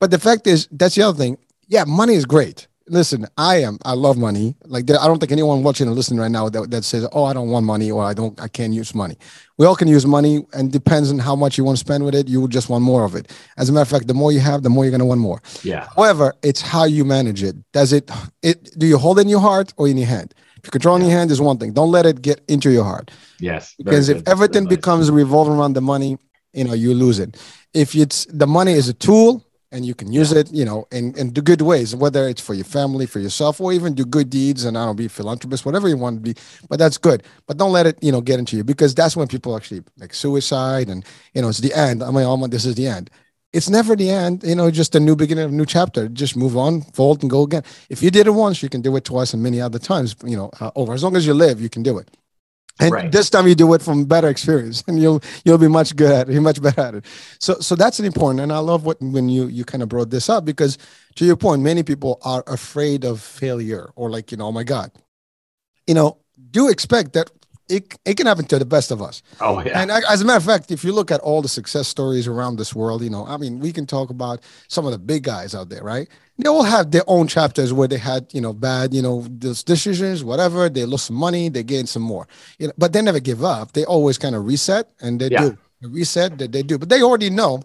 But the fact is, that's the other thing. Yeah, money is great. Listen, I am. I love money. Like there, I don't think anyone watching and listening right now that, that says, "Oh, I don't want money," or "I don't, I can't use money." We all can use money, and depends on how much you want to spend with it. You will just want more of it. As a matter of fact, the more you have, the more you're going to want more. Yeah. However, it's how you manage it. Does it, it do you hold it in your heart or in your hand? If you control in your hand is one thing. Don't let it get into your heart. Yes. Because if everything becomes revolving around the money, you know, you lose it. If it's the money is a tool and you can use it, you know, in, in the good ways, whether it's for your family, for yourself, or even do good deeds and I don't be philanthropist, whatever you want to be, but that's good. But don't let it, you know, get into you because that's when people actually like suicide and you know, it's the end. I mean, oh my, this is the end. It's never the end, you know, just a new beginning, a new chapter. Just move on, fold and go again. If you did it once, you can do it twice and many other times, you know, uh, over. As long as you live, you can do it. And Right. this time you do it from better experience and you'll you'll be much good at it, you're <laughs> much better at it. So so that's an important and I love what when you you kind of brought this up because to your point, many people are afraid of failure or like, you know, oh my God. You know, do expect that it, it can happen to the best of us. Oh yeah. And I- as a matter of fact, if you look at all the success stories around this world, you know, I mean, we can talk about some of the big guys out there, right? They all have their own chapters where they had, you know, bad, you know, those decisions, whatever. They lost some money, they gained some more, you know, but they never give up. They always kind of reset, and they Yeah. do They reset. That they do, but they already know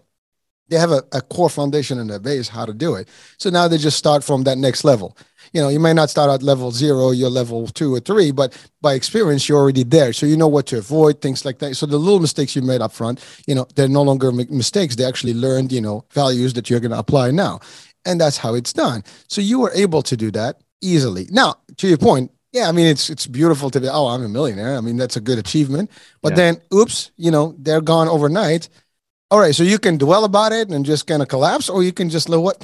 they have a, a core foundation in their base how to do it. So now they just start from that next level. You know, you may not start at level zero, you're level two or three, but by experience, you're already there. So you know what to avoid, things like that. So the little mistakes you made up front, you know, they're no longer mi- mistakes. They actually learned, you know, values that you're going to apply now. And that's how it's done. So you were able to do that easily. Now, to your point, yeah, I mean, it's it's beautiful to be, oh, I'm a millionaire. I mean, that's a good achievement. But Yeah. then, oops, you know, they're gone overnight. All right, so you can dwell about it and just kind of collapse, or you can just know what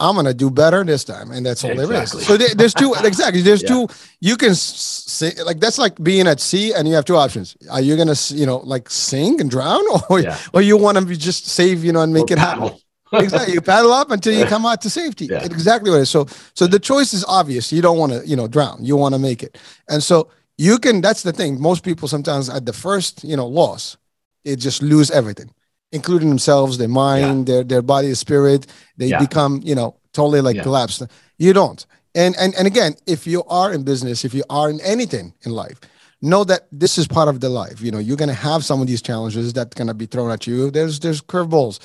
I'm gonna do better this time, and that's all there Exactly. is. So there, there's two <laughs> exactly. There's Yeah. two. You can say like that's like being at sea, and you have two options. Are you gonna you know like sink and drown, <laughs> or Yeah. or you want to be just save you know and make Or it happen? Exactly. You paddle up until you come out to safety. Yeah. Exactly what it is. So so the choice is obvious. You don't want to, you know, drown. You want to make it. And so you can that's the thing. Most people sometimes at the first, you know, loss, they just lose everything, including themselves, their mind, their their body, their spirit. They Yeah. become, you know, totally like Yeah. collapsed. You don't. And and and again, if you are in business, if you are in anything in life, know that this is part of the life. You know, you're gonna have some of these challenges that gonna be thrown at you. There's there's curveballs.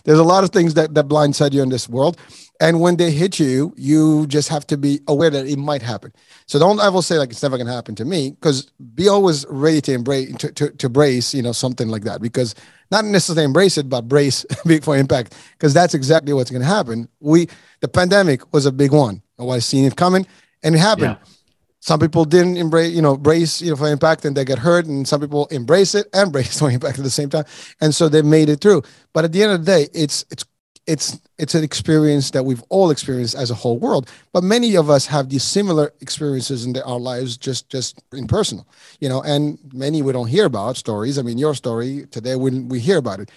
<laughs> there's a lot of things that that blindside you in this world. And when they hit you, you just have to be aware that it might happen. So don't ever say like it's never gonna happen to me, because be always ready to embrace to, to, to brace, you know, something like that. Because not necessarily embrace it, but brace <laughs> for impact. Because that's exactly what's gonna happen. We the pandemic was a big one. I was seeing it coming and it happened Yeah. Some people didn't embrace, you know, brace, you know, for impact and they get hurt, and some people embrace it and <laughs> brace for impact at the same time, and so they made it through. But at the end of the day, it's it's it's it's an experience that we've all experienced as a whole world. But many of us have these similar experiences in our lives, just just in personal, you know, and many we don't hear about stories. I mean, your story today, we we hear about it,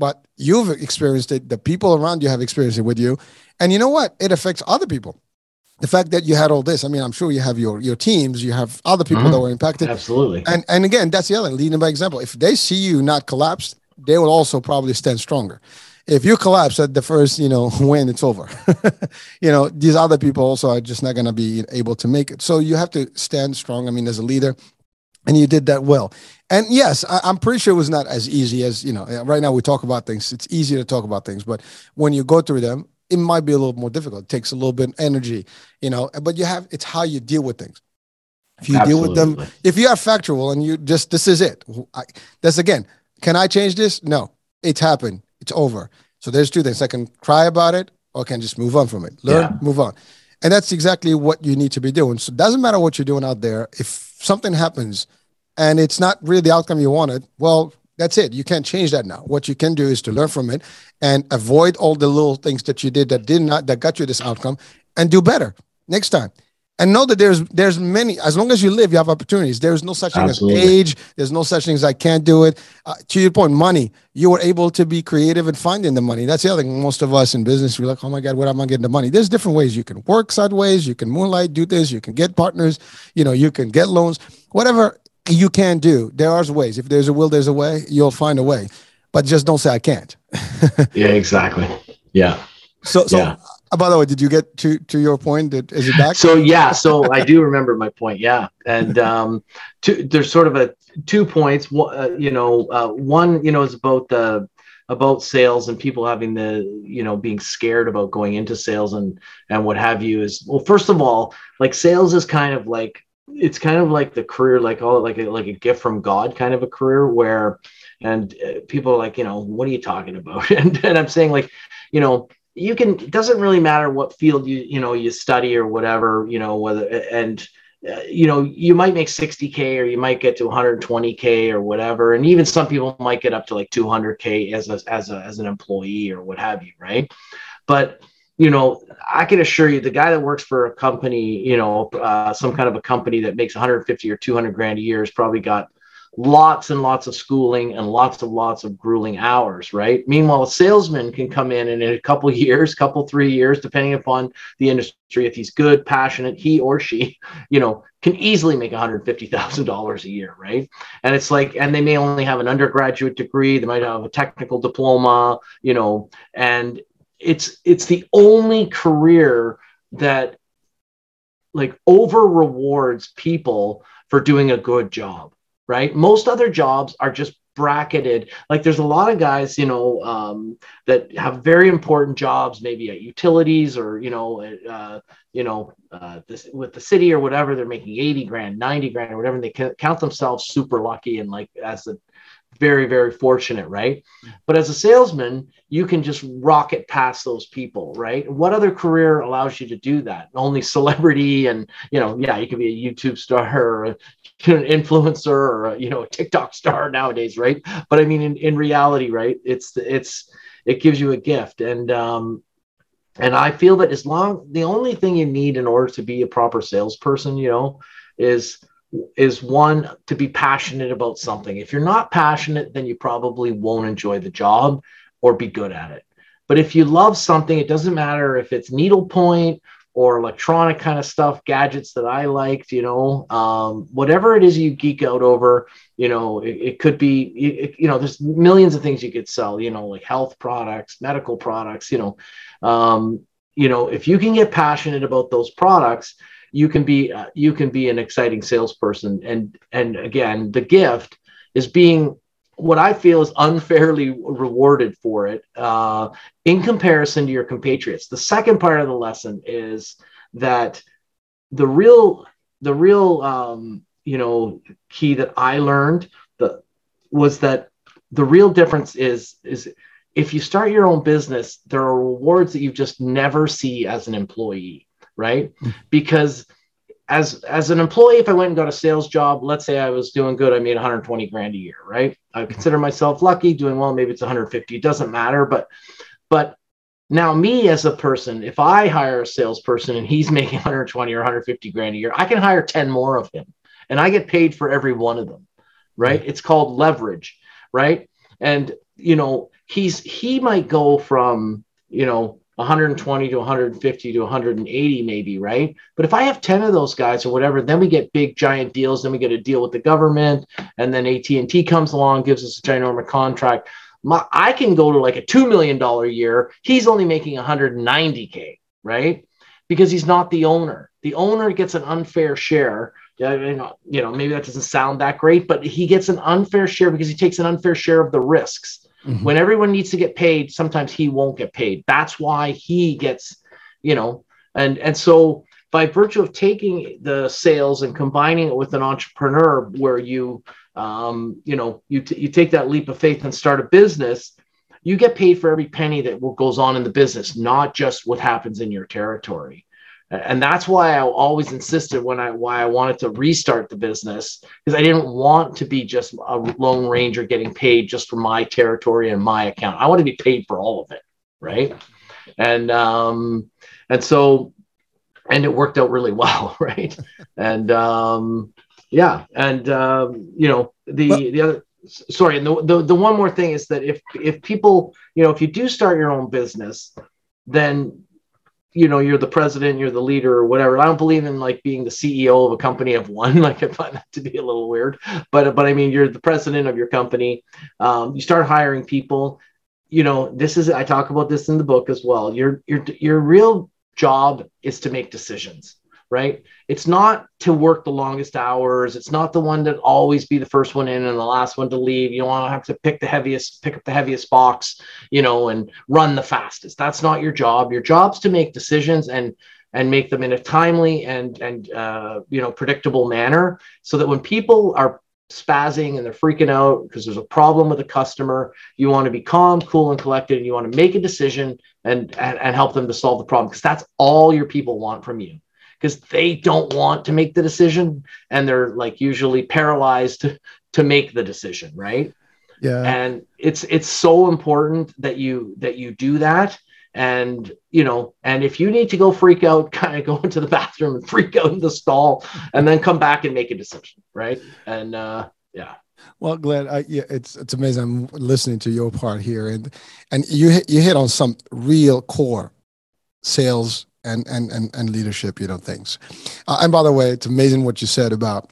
but you've experienced it. The people around you have experienced it with you, and you know what? It affects other people the fact that you had all this i mean i'm sure you have your your teams you have other people that mm-hmm. were impacted. Absolutely. and and again that's the other leading by example. If they see you not collapse they will also probably stand stronger. If you collapse at the first you know <laughs> win it's over <laughs> you know these other people also are just not going to be able to make it. So you have to stand strong i mean as a leader and you did that well. And yes I, i'm pretty sure it was not as easy as you know right now we talk about things. It's easy to talk about things but when you go through them it might be a little more difficult. It takes a little bit of energy you know but you have it's how you deal with things. If you deal with them if you are factual and you just this is it. I, that's again can i change this? No. It's happened. It's over. So there's two things. I can cry about it or I can just move on from it. Learn Yeah. move on. And that's exactly what you need to be doing. So it doesn't matter what you're doing out there. If something happens and it's not really the outcome you wanted well that's it. You can't change that now. What you can do is to learn from it and avoid all the little things that you did that did not that got you this outcome and do better next time. And know that there's there's many as long as you live you have opportunities. There's no such thing Absolutely. as age. There's no such thing as i can't do it. Uh, to your point money. You were able to be creative in finding the money. That's the other thing. Most of us in business we're like oh my god what am i getting the money? There's different ways. You can work sideways. You can moonlight do this. You can get partners. You know you can get loans. Whatever you can do there are ways if there's a will there's a way you'll find a way but just don't say i can't <laughs> yeah exactly yeah so so yeah. Uh, by the way, did you get to to your point? That is it back? So yeah, so I do remember my point. Yeah, and um, two, there's sort of a two points. Uh, you know, uh, one you know is about the about sales and people having the you know being scared about going into sales and and what have you is well first of all like sales is kind of like it's kind of like the career like all like a, like a gift from god kind of a career where and uh, people are like you know what are you talking about? <laughs> And, and i'm saying like you know you can it doesn't really matter what field you you know you study or whatever you know whether and uh, you know you might make 60k or you might get to 120k or whatever and even some people might get up to like 200k as a, as a as an employee or what have you right? But you know i can assure you the guy that works for a company you know uh, some kind of a company that makes 150 or 200 grand a year has probably got lots and lots of schooling and lots of lots of grueling hours right? Meanwhile a salesman can come in and in a couple <laughs> years couple three years depending upon the industry if he's good passionate he or she you know can easily make $150000 a year right? And it's like and they may only have an undergraduate degree they might have a technical diploma you know and it's it's the only career that like over rewards people for doing a good job right? Most other jobs are just bracketed. Like there's a lot of guys, you know, um, that have very important jobs, maybe at utilities or you know, uh, you know, uh, this, with the city or whatever. They're making eighty grand, ninety grand, or whatever. They count themselves super lucky and like as a very very fortunate right? But as a salesman you can just rocket past those people right? What other career allows you to do that? Only celebrity and you know yeah you can be a youtube star or <laughs> an influencer or a, you know a tiktok star nowadays right? But i mean in, in reality right it's it's it gives you a gift. And um and i feel that as long the only thing you need in order to be a proper salesperson you know is is one to be passionate about something. If you're not passionate, then you probably won't enjoy the job or be good at it. But if you love something, it doesn't matter if it's needlepoint or electronic kind of stuff, gadgets that I liked, you know, um, whatever it is you geek out over, you know, it, it could be, it, you know, there's millions of things you could sell, you know, like health products, medical products, you know, um, you know, if you can get passionate about those products, you can be uh, you can be an exciting salesperson and and again the gift is being what I feel is unfairly rewarded for it uh, in comparison to your compatriots. The second part of the lesson is that the real the real um, you know key that I learned the was that the real difference is is if you start your own business, there are rewards that you just never see as an employee right? Because as as an employee, if I went and got a sales job, let's say I was doing good, I made 120 grand a year, right? I consider myself lucky, doing well, maybe it's 150. It doesn't matter, but but now me as a person, if I hire a salesperson and he's <laughs> making 120 or 150 grand a year, I can hire 10 more of him, and I get paid for every one of them, right? Mm. It's called leverage, right? And you know, he's he might go from you know 120 to 150 to 180 maybe right? But if i have 10 of those guys or whatever then we get big giant deals then we get a deal with the government and then at&t comes along gives us a ginormous contract. My, i can go to like a $2 million a year. He's only making 190k right? Because he's not the owner. The owner gets an unfair share. You know maybe that doesn't sound that great but he gets an unfair share because he takes an unfair share of the risks Mm-hmm. When everyone needs to get paid, sometimes he won't get paid. That's why he gets, you know, and and so by virtue of taking the sales and combining it with an entrepreneur, where you, um, you know, you t- you take that leap of faith and start a business, you get paid for every penny that goes on in the business, not just what happens in your territory and that's why I always insisted when I why I wanted to restart the business because I didn't want to be just a lone ranger getting paid just for my territory and my account. I want to be paid for all of it, right? And um, and so and it worked out really <laughs> well, right? and um, yeah, and um, you know the well, the other sorry, and the, the the one more thing is that if if people you know if you do start your own business, then you know you're the president you're the leader or whatever. I don't believe in like being the ceo of a company of one. <laughs> Like i find that to be a little weird. But but i mean you're the president of your company. Um, you start hiring people. You know this is i talk about this in the book as well. Your your your real job is to make decisions right? It's not to work the longest hours. It's not the one that always be the first one in and the last one to leave. You don't want to have to pick the heaviest pick up the heaviest box you know and run the fastest. That's not your job. Your job's to make decisions and and make them in a timely and and uh, you know predictable manner so that when people are spazzing and they're freaking out because there's a problem with a customer. You want to be calm, cool, and collected, and you want to make a decision and, and, and help them to solve the problem because that's all your people want from you because they don't want to make the decision and they're like usually paralyzed <laughs> to, make the decision, right? Yeah. And it's it's so important that you that you do that and you know and if you need to go freak out <laughs> kind of go into the bathroom and freak out in the stall and then come back and make a decision right and uh yeah well Glenn I, yeah it's it's amazing i'm listening to your part here and and you you hit on some real core sales and and and, and leadership you know things. Uh, and by the way it's amazing what you said about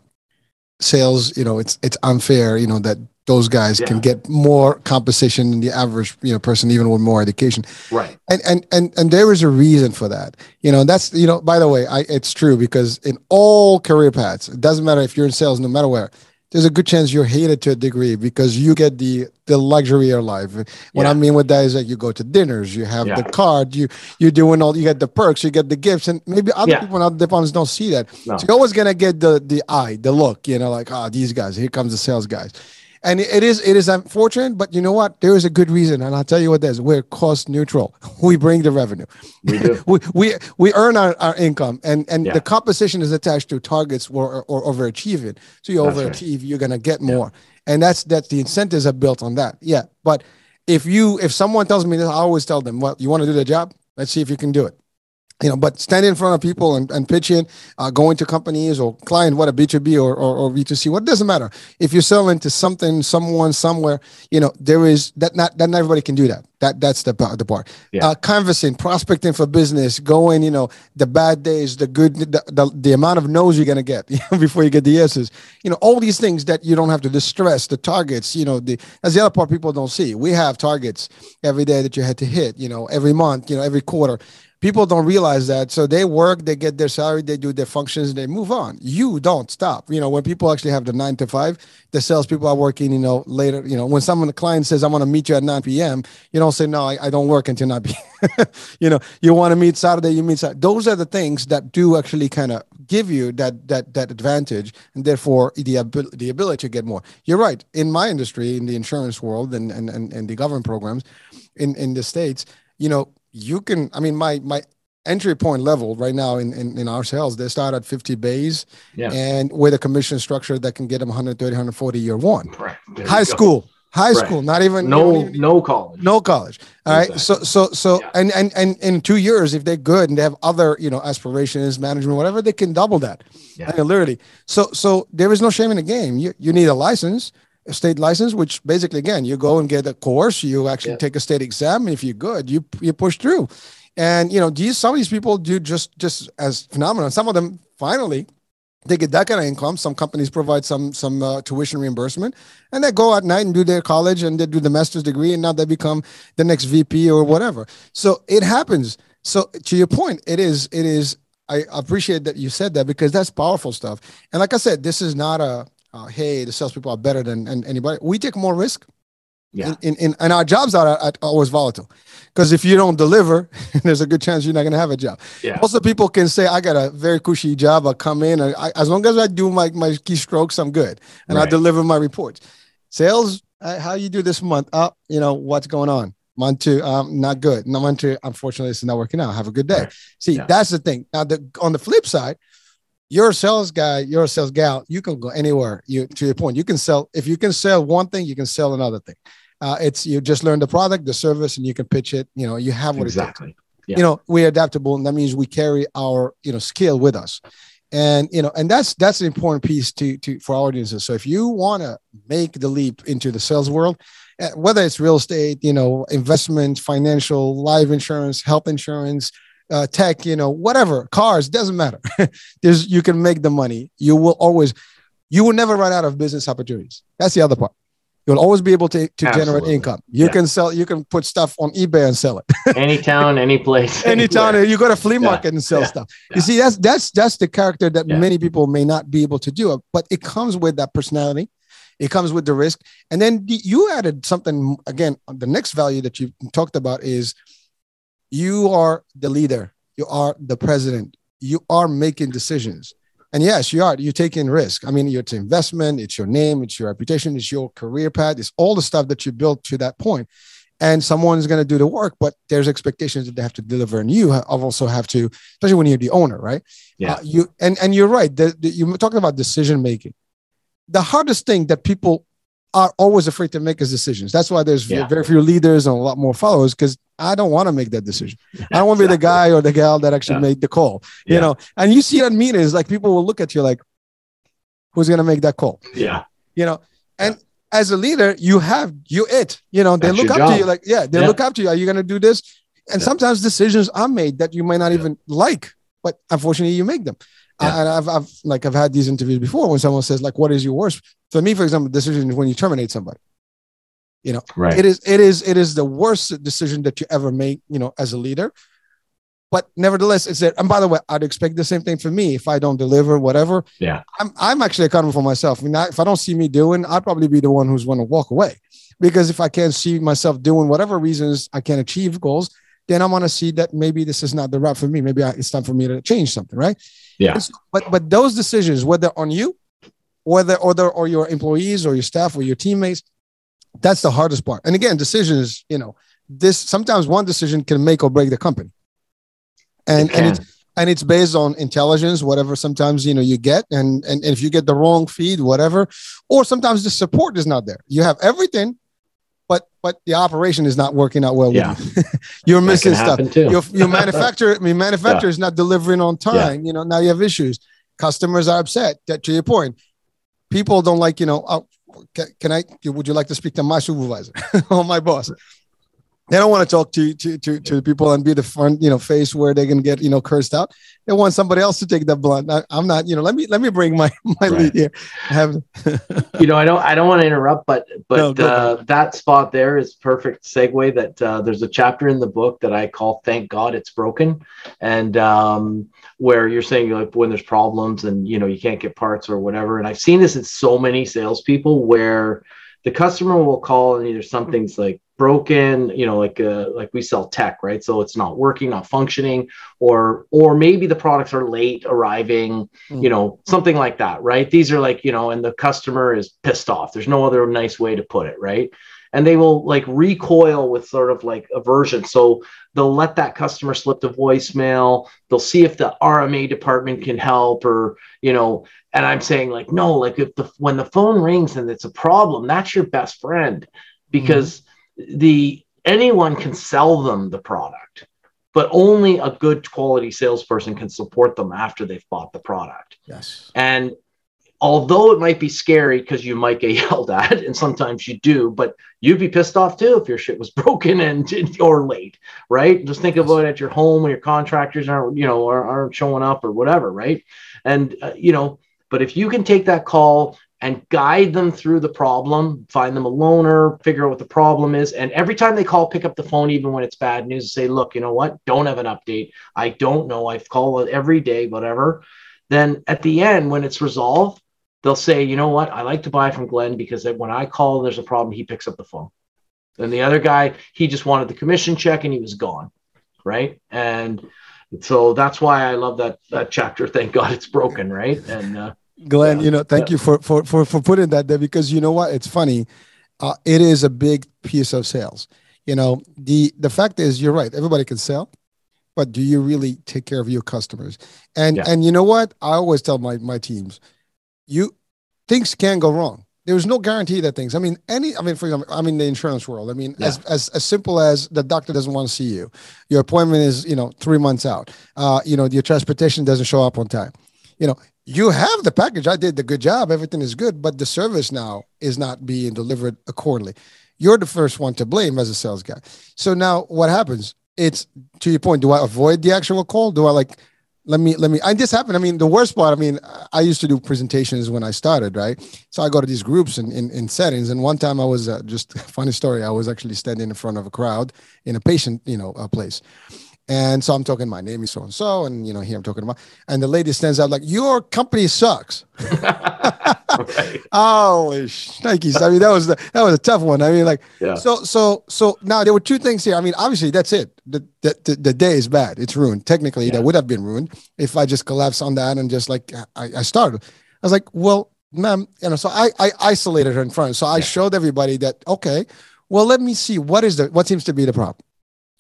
sales you know it's it's unfair you know that those guys yeah. can get more compensation than the average you know person even with more education. Right. And and and and there is a reason for that. You know that's you know by the way I, it's true because in all career paths it doesn't matter if you're in sales no matter where there's a good chance you're hated to a degree because you get the the luxury of life. What yeah. I mean with that is that you go to dinners, you have yeah. the card, you you're doing all you get the perks, you get the gifts, and maybe other yeah. people in other departments don't see that. No. So you're always gonna get the the eye, the look, you know, like oh these guys, here comes the sales guys and it is it is unfortunate, but you know what? There is a good reason, and I'll tell you what that is. We're cost neutral. <laughs> We bring the revenue. We do. <laughs> we, we we earn our, our income, and and yeah. the compensation is attached to targets or or overachieving. So you overachieve, right. you're gonna get more, yeah. and that's that's the incentives are built on that. Yeah, but if you if someone tells me this, I always tell them, well, you want to do the job? Let's see if you can do it you know, but standing in front of people and, and pitching, uh, going to companies or client, what a B2B or, or, or B2C, what doesn't matter. If you're selling to something, someone, somewhere, you know, there is that not, that not everybody can do that. That that's the, the part. Yeah. Uh, canvassing, prospecting for business, going, you know, the bad days, the good, the, the, the amount of no's you're going to get <laughs> before you get the yeses, you know, all these things that you don't have to distress the targets, you know, the, that's the other part people don't see. We have targets every day that you had to hit, you know, every month, you know, every quarter people don't realize that. So they work they get their salary they do their functions they move on. You don't stop. You know when people actually have the nine to five the salespeople are working you know later you know when someone the client says i want to meet you at 9 p.m you don't say no i, I don't work until 9 <laughs> p.m you know you want to meet saturday you meet saturday. those are the things that do actually kind of give you that that that advantage and therefore the ability the ability to get more. You're right. In my industry in the insurance world and and and, and the government programs in in the states you know you can i mean my my entry point level right now in, in, in our sales they start at 50 bays yeah. and with a commission structure that can get them 130 140 year one right. high school high right. school not even no even, no college no college all exactly. right so so so yeah. and, and and in two years if they're good and they have other you know aspirations management whatever they can double that yeah. I mean, literally so so there is no shame in the game you you need a license a state license, which basically again you go and get a course, you actually yeah. take a state exam, and if you're good, you you push through. And you know, these some of these people do just just as phenomenal. Some of them finally they get that kind of income. Some companies provide some some uh, tuition reimbursement, and they go at night and do their college and they do the master's degree, and now they become the next VP or whatever. So it happens. So to your point, it is it is. I appreciate that you said that because that's powerful stuff. And like I said, this is not a uh, hey, the salespeople are better than, than anybody. We take more risk. Yeah. In, in, and our jobs are, are always volatile because if you don't deliver, <laughs> there's a good chance you're not going to have a job. Yeah. Also, people can say, I got a very cushy job. I come in, and I, as long as I do my, my keystrokes, I'm good. And right. I deliver my reports. Sales, uh, how you do this month? Uh, you know, what's going on? Month two, um, not good. No, month two, unfortunately, it's not working out. Have a good day. Right. See, yeah. that's the thing. Now, the, on the flip side, you're a sales guy, you're a sales gal, you can go anywhere. You to your point, you can sell if you can sell one thing, you can sell another thing. Uh, it's you just learn the product, the service, and you can pitch it. You know, you have what exactly. Yeah. You know, we're adaptable, and that means we carry our you know skill with us. And you know, and that's that's an important piece to to for our audiences. So if you want to make the leap into the sales world, uh, whether it's real estate, you know, investment, financial, life insurance, health insurance, uh, tech, you know, whatever, cars, doesn't matter. <laughs> There's you can make the money. You will always, you will never run out of business opportunities. That's the other part. You'll always be able to, to generate income. You Yeah. can sell, you can put stuff on eBay and sell it. <laughs> any town, any place, <laughs> any anywhere. you go to flea Yeah. market and sell Yeah. stuff. Yeah. You see, that's that's that's the character that Yeah. many people may not be able to do, but it comes with that personality. It comes with the risk. And then the- you added something again. The next value that you talked about is you are the leader, you are the president, you are making decisions. And yes, you are. You're taking risk. I mean, it's investment, it's your name, it's your reputation, it's your career path, it's all the stuff that you built to that point. And someone's going to do the work, but there's expectations that they have to deliver, and you also have to, especially when you're the owner, right? Yeah. Uh, you and and you're right. The, the, you talking about decision making. The hardest thing that people are always afraid to make his decisions. That's why there's Yeah. very few leaders and a lot more followers because I don't want to make that decision. I don't want to be the guy or the gal that actually Yeah. made the call. You Yeah. know, and you see it in meetings, like people will look at you like, who's going to make that call? Yeah, You know, and as a leader, you have you it. You know, they That's look up to you like, yeah, they look up to you. Are you going to do this? And sometimes decisions are made that you might not even like, but unfortunately, you make them. Yeah. And I've, I've like I've had these interviews before when someone says like, "What is your worst?" For me, for example, decision is when you terminate somebody. You know, right. It is it is it is the worst decision that you ever make, you know, as a leader. But nevertheless, it's there. And by the way, I'd expect the same thing for me if I don't deliver whatever. Yeah. I'm I'm actually accountable for myself. I mean, I, if I don't see me doing, I'd probably be the one who's going to walk away. Because if I can't see myself doing whatever reasons I can't achieve goals, then I want to see that maybe this is not the route for me. Maybe I, it's time for me to change something, right? Yeah. But but those decisions, whether on you, whether or the, or your employees or your staff or your teammates, that's the hardest part. And again, decisions, you know, this sometimes one decision can make or break the company. And It and it's and it's based on intelligence, whatever sometimes you know you get, and and if you get the wrong feed, whatever, or sometimes the support is not there. You have everything, but but the operation is not working out well. Yeah. With you. <laughs> You're That missing stuff. Your your <laughs> manufacturer, I mean, manufacturer is not delivering on time. You know, now you have issues. Customers are upset. That to your point, people don't like. You know, oh, can, can I? Would you like to speak to my supervisor <laughs> or my boss? They don't want to talk to to to to the people and be the front, you know, face where they can get you know cursed out. They want somebody else to take that blunt. I, I'm not. You know, let me let me bring my <laughs> my Right. lead here. I have <laughs> you know, I don't, I don't want to interrupt, but, but No, uh, that spot there is perfect segue. That uh, there's a chapter in the book that I call "Thank God It's Broken," and um, where you're saying like when there's problems and you know you can't get parts or whatever. And I've seen this in so many salespeople where the customer will call and either something's like broken, you know, like uh, like we sell tech, right? So it's not working, not functioning, or or maybe the products are late arriving Mm. you know something like that right? These are like you know and the customer is pissed off. There's no other nice way to put it right? And they will like recoil with sort of like aversion. So they'll let that customer slip to voicemail. They'll see if the rma department can help or you know and i'm saying like no like if the when the phone rings and it's a problem that's your best friend. Because the anyone can sell them the product but only a good quality salesperson can support them after they've bought the product yes. and although it might be scary because you might get <laughs> yelled at, and sometimes you do, but you'd be pissed off too if your shit was <laughs> broken and or late, right? Just think about it at your home when your contractors aren't, you know, aren't, aren't showing up or whatever, right? And uh, you know, but if you can take that call and guide them through the problem, find them a loaner, figure out what the problem is, and every time they call, pick up the phone, even when it's bad news, say, look, you know what? Don't have an update. I don't know. I've called every day, whatever. Then at the end when it's resolved they'll say you know what? I like to buy from glenn because when i call there's a problem. He picks up the phone. And the other guy he just wanted the commission check and he was gone right? And so that's why i love that that chapter thank god it's broken right? And uh, Glenn, Yeah. you know, thank Yeah. you for, for for for putting that there because you know what? It's funny. Uh, it is a big piece of sales. You know, the the fact is, you're right. Everybody can sell, but do you really take care of your customers? And Yeah. and you know what? I always tell my my teams, you things can go wrong. there's no guarantee that things. I mean, any. I mean, for example, I mean the insurance world. I mean, yeah. as, as as simple as the doctor doesn't want to see you, your appointment is you know three months out. Uh, you know, your transportation doesn't show up on time. You know, you have the package. I did the good job. Everything is good, but the service now is not being delivered accordingly. You're the first one to blame as a sales guy. So now what happens? It's to your point. Do I avoid the actual call? Do I like let me let me and this happened i mean the worst part i mean i used to do presentations when i started right so i go to these groups in in, in settings and one time i was uh, just <laughs> funny story i was actually standing in front of a crowd in a patient you know a place and so I'm talking, my name is so and so, and you know, here I'm talking about, and the lady stands out like, your company sucks. <laughs> <laughs> right. Oh, shnikes. I mean, that was the, that was a tough one. I mean, like, yeah. so so so now there were two things here. I mean, obviously that's it. The the, the, the day is bad. It's ruined. Technically, yeah. that would have been ruined if I just collapsed on that and just like I, I started. I was like, well, ma'am, you know, so I I isolated her in front. So I yeah. showed everybody that okay, well, let me see what is the what seems to be the problem.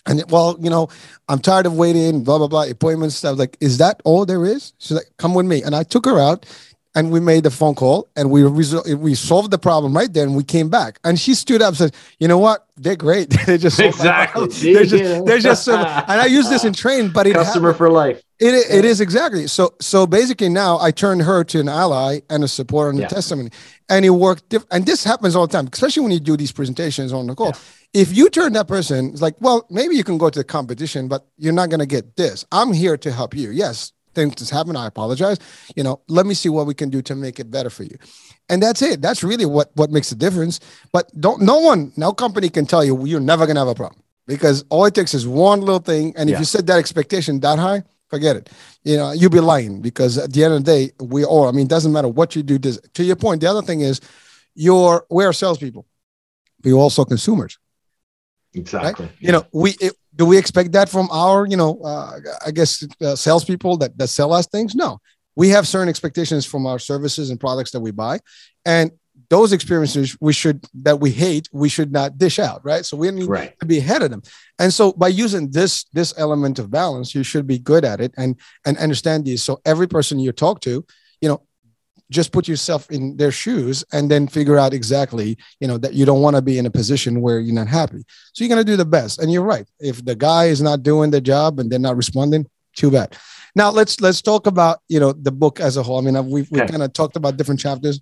And well, you know, I'm tired of waiting, blah, blah, blah, appointments. Stuff like, is that all there is? She's like, come with me. And I took her out and we made the phone call and we resol- we solved the problem right there and we came back. And she stood up and said you know what? They're great. <laughs> They just exactly. <laughs> They're just, they're just so, and i use this in train but it customer for life. It, it is exactly. So so basically now i turned her to an ally and a supporter and yeah. a testimony. And it worked diff- and this happens all the time especially when you do these presentations on the call. Yeah. if you turn that person it's like well maybe you can go to the competition but you're not going to get this. I'm here to help you. Yes things just happen. I apologize. You know, let me see what we can do to make it better for you. And that's it. That's really what what makes the difference. But don't no one, no company can tell you you're never gonna have a problem because all it takes is one little thing. And if yeah. you set that expectation that high, forget it. You know, you'll be lying because at the end of the day, we all, I mean, it doesn't matter what you do. This, to your point, the other thing is you're we're salespeople. We're also consumers. Exactly. Right? You know, we it, do we expect that from our, you know, uh, I guess uh, salespeople that that sell us things? No, we have certain expectations from our services and products that we buy, and those experiences we should that we hate we should not dish out right? So we need right. to be ahead of them. And so by using this this element of balance you should be good at it and and understand these so every person you talk to just put yourself in their shoes and then figure out exactly you know that you don't want to be in a position where you're not happy so you're going to do the best and you're right if the guy is not doing the job and they're not responding too bad now let's let's talk about you know the book as a whole i mean we've, we've okay. kind of talked about different chapters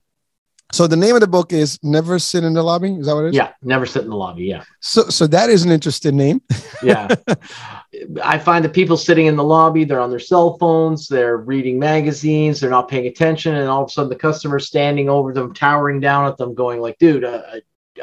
so the name of the book is Never Sit in the Lobby. Is that what it is? Yeah, Never Sit in the Lobby. Yeah. So so that is an interesting name. yeah. <laughs> I find that people sitting in the lobby, they're on their cell phones, they're reading magazines, they're not paying attention, and all of a sudden the customer's standing over them, towering down at them, going like, "Dude, uh,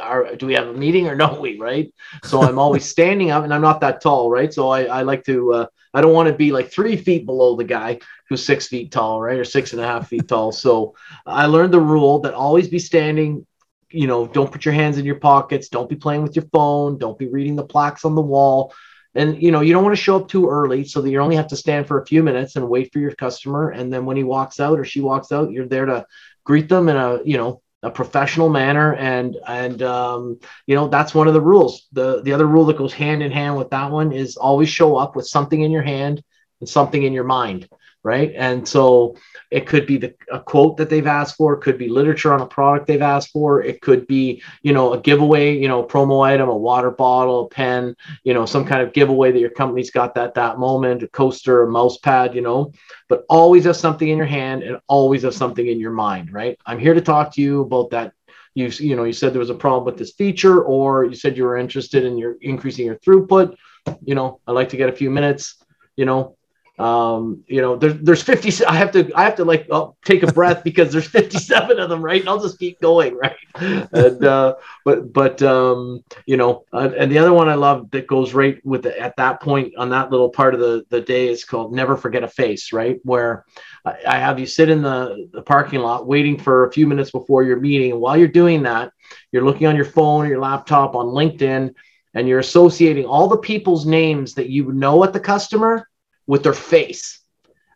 are, do we have a meeting or <laughs> no we? Right? So i'm always standing up and i'm not that tall right? So i, I like to uh, i don't want to be like three feet below the guy who's six feet tall right? Or six and a half feet tall. So i learned the rule that always be standing you know don't put your hands in your pockets don't be playing with your phone don't be reading the plaques on the wall and you know you don't want to show up too early so that you only have to stand for a few minutes and wait for your customer. And then when he walks out or she walks out you're there to greet them in a you know a professional manner. And and um, you know that's one of the rules. The the other rule that goes hand in hand with that one is always show up with something in your hand and something in your mind right and so it could be the, a quote that they've asked for. It could be literature on a product they've asked for. It could be, you know, a giveaway, you know, promo item, a water bottle, a pen, you know, some kind of giveaway that your company's got that that moment, a coaster, a mouse pad, you know. But always have something in your hand and always have something in your mind, right? I'm here to talk to you about that you you know you said there was a problem with this feature or you said you were interested in your increasing your throughput you know i'd like to get a few minutes you know um you know there's there's 50 i have to i have to like oh, take a breath <laughs> because there's 57 of them right? And i'll just keep going <laughs> right? And uh but but um you know uh, and the other one i love that goes right with the, at that point on that little part of the the day is called never forget a face right? Where I, I have you sit in the, the parking lot waiting for a few minutes before your meeting. And while you're doing that you're looking on your phone or your laptop on linkedin and you're associating all the people's names that you know at the customer with their face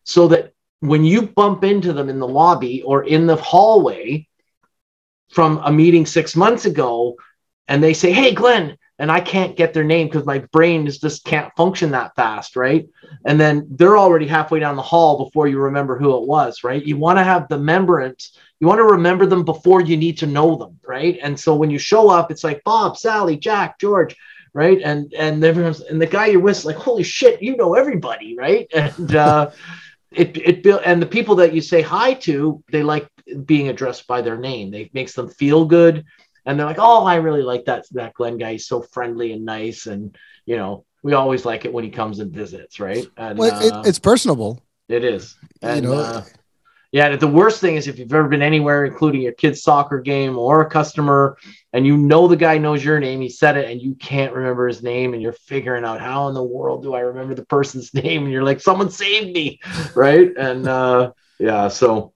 so that when you bump into them in the lobby or in the hallway from a meeting six months ago and they say, Hey, Glenn, and I can't get their name because my brain is just can't function that fast, right? And then they're already halfway down the hall before you remember who it was, right? You want to have the remembrance. You want to remember them before you need to know them, right? And so when you show up, it's like Bob, Sally, Jack, George, right? And and everyone's and the guy you're with is like, holy shit, you know everybody, right? <laughs> And uh, it it built and the people that you say hi to, they like being addressed by their name. It makes them feel good and they're like, "Oh, I really like that that Glenn guy. He's so friendly and nice, and you know, we always like it when he comes and visits, right?" And well, uh, it's personable. It is, and, you know. Uh, yeah, the worst thing is if you've ever been anywhere, including your kid's soccer game or a customer, and you know the guy knows your name, he said it, and you can't remember his name, and you're figuring out how in the world do I remember the person's <laughs> name, and you're like, someone saved me, right? And uh, yeah, so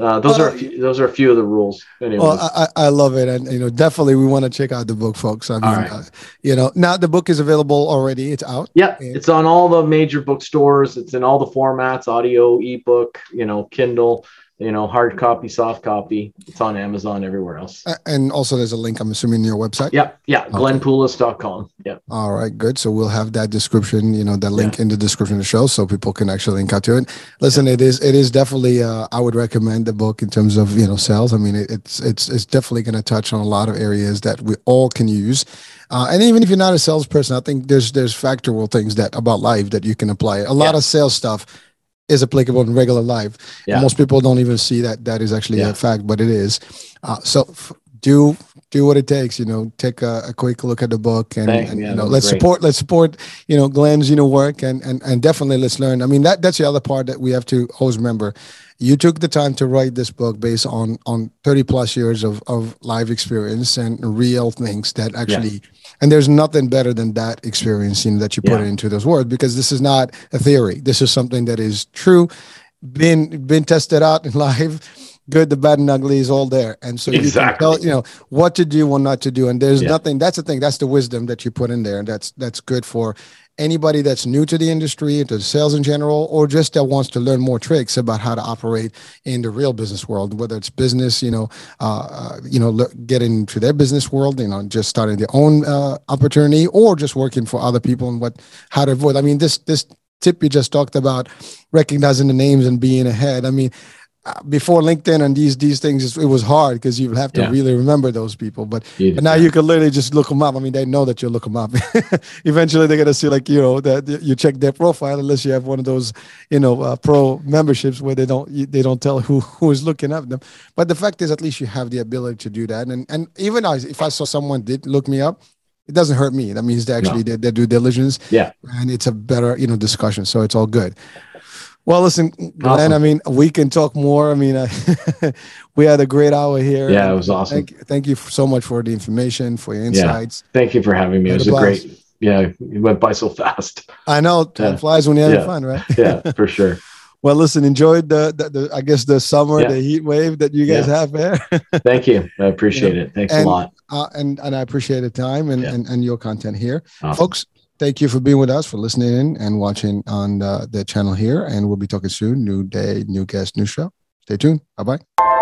uh, those are few, those are a few of the rules. Anyways. Well, I, I love it, and you know, definitely we want to check out the book, folks. I mean, right. uh, you know, now the book is available already. It's out. Yeah, and- it's on all the major bookstores. It's in all the formats: audio, ebook, you know, Kindle you know, hard copy, soft copy. It's on Amazon, everywhere else. And also there's a link, I'm assuming, in your website. Yeah. Yeah. Okay. GlennPoulos.com. Yeah. All right. Good. So we'll have that description, you know, that link yeah. in the description of the show so people can actually link out to it. Listen, yeah. it is, it is definitely, uh, I would recommend the book in terms of, you know, sales. I mean, it, it's, it's, it's definitely going to touch on a lot of areas that we all can use. Uh, and even if you're not a salesperson, I think there's, there's factual things that about life that you can apply. A lot yeah. of sales stuff is applicable in regular life. Yeah. Most people don't even see that that is actually yeah. a fact, but it is. Uh, so f- do do what it takes. You know, take a, a quick look at the book, and, and yeah, you know, let's great. support let's support you know Glenn's you know work, and and and definitely let's learn. I mean, that that's the other part that we have to always remember you took the time to write this book based on on 30 plus years of of live experience and real things that actually yeah. and there's nothing better than that experience you know, that you put yeah. into those words because this is not a theory this is something that is true been been tested out in <laughs> live good the bad and ugly is all there and so exactly. you can tell you know what to do what not to do and there's yeah. nothing that's the thing that's the wisdom that you put in there and that's that's good for anybody that's new to the industry, to sales in general, or just that wants to learn more tricks about how to operate in the real business world, whether it's business, you know, uh, uh you know, get into their business world, you know, just starting their own uh, opportunity, or just working for other people and what how to avoid. I mean, this this tip you just talked about, recognizing the names and being ahead. I mean, before LinkedIn and these these things, it was hard because you have to yeah. really remember those people. But, but now you can literally just look them up. I mean, they know that you look them up. <laughs> Eventually, they're gonna see like you know that you check their profile unless you have one of those you know uh, pro memberships where they don't they don't tell who who is looking up them. But the fact is, at least you have the ability to do that. And and even if I saw someone did look me up, it doesn't hurt me. That means they actually no. did their due diligence. Yeah, and it's a better you know discussion. So it's all good. Well, listen, Glenn. Awesome. I mean, we can talk more. I mean, uh, <laughs> we had a great hour here. Yeah, it was awesome. Thank, thank you so much for the information, for your insights. Yeah. Thank you for having me. It was a great. Yeah, it went by so fast. I know time yeah. flies when you're having yeah. fun, right? <laughs> yeah, for sure. <laughs> Well, listen, enjoyed the, the, the, I guess the summer, yeah. the heat wave that you guys yeah. have there. Thank you. I appreciate it. Thanks and, a lot. Uh, and and I appreciate the time and, yeah. and, and your content here, awesome. folks thank you for being with us, for listening in and watching on the, the channel here. And we'll be talking soon. New day, new guest, new show. Stay tuned. Bye bye.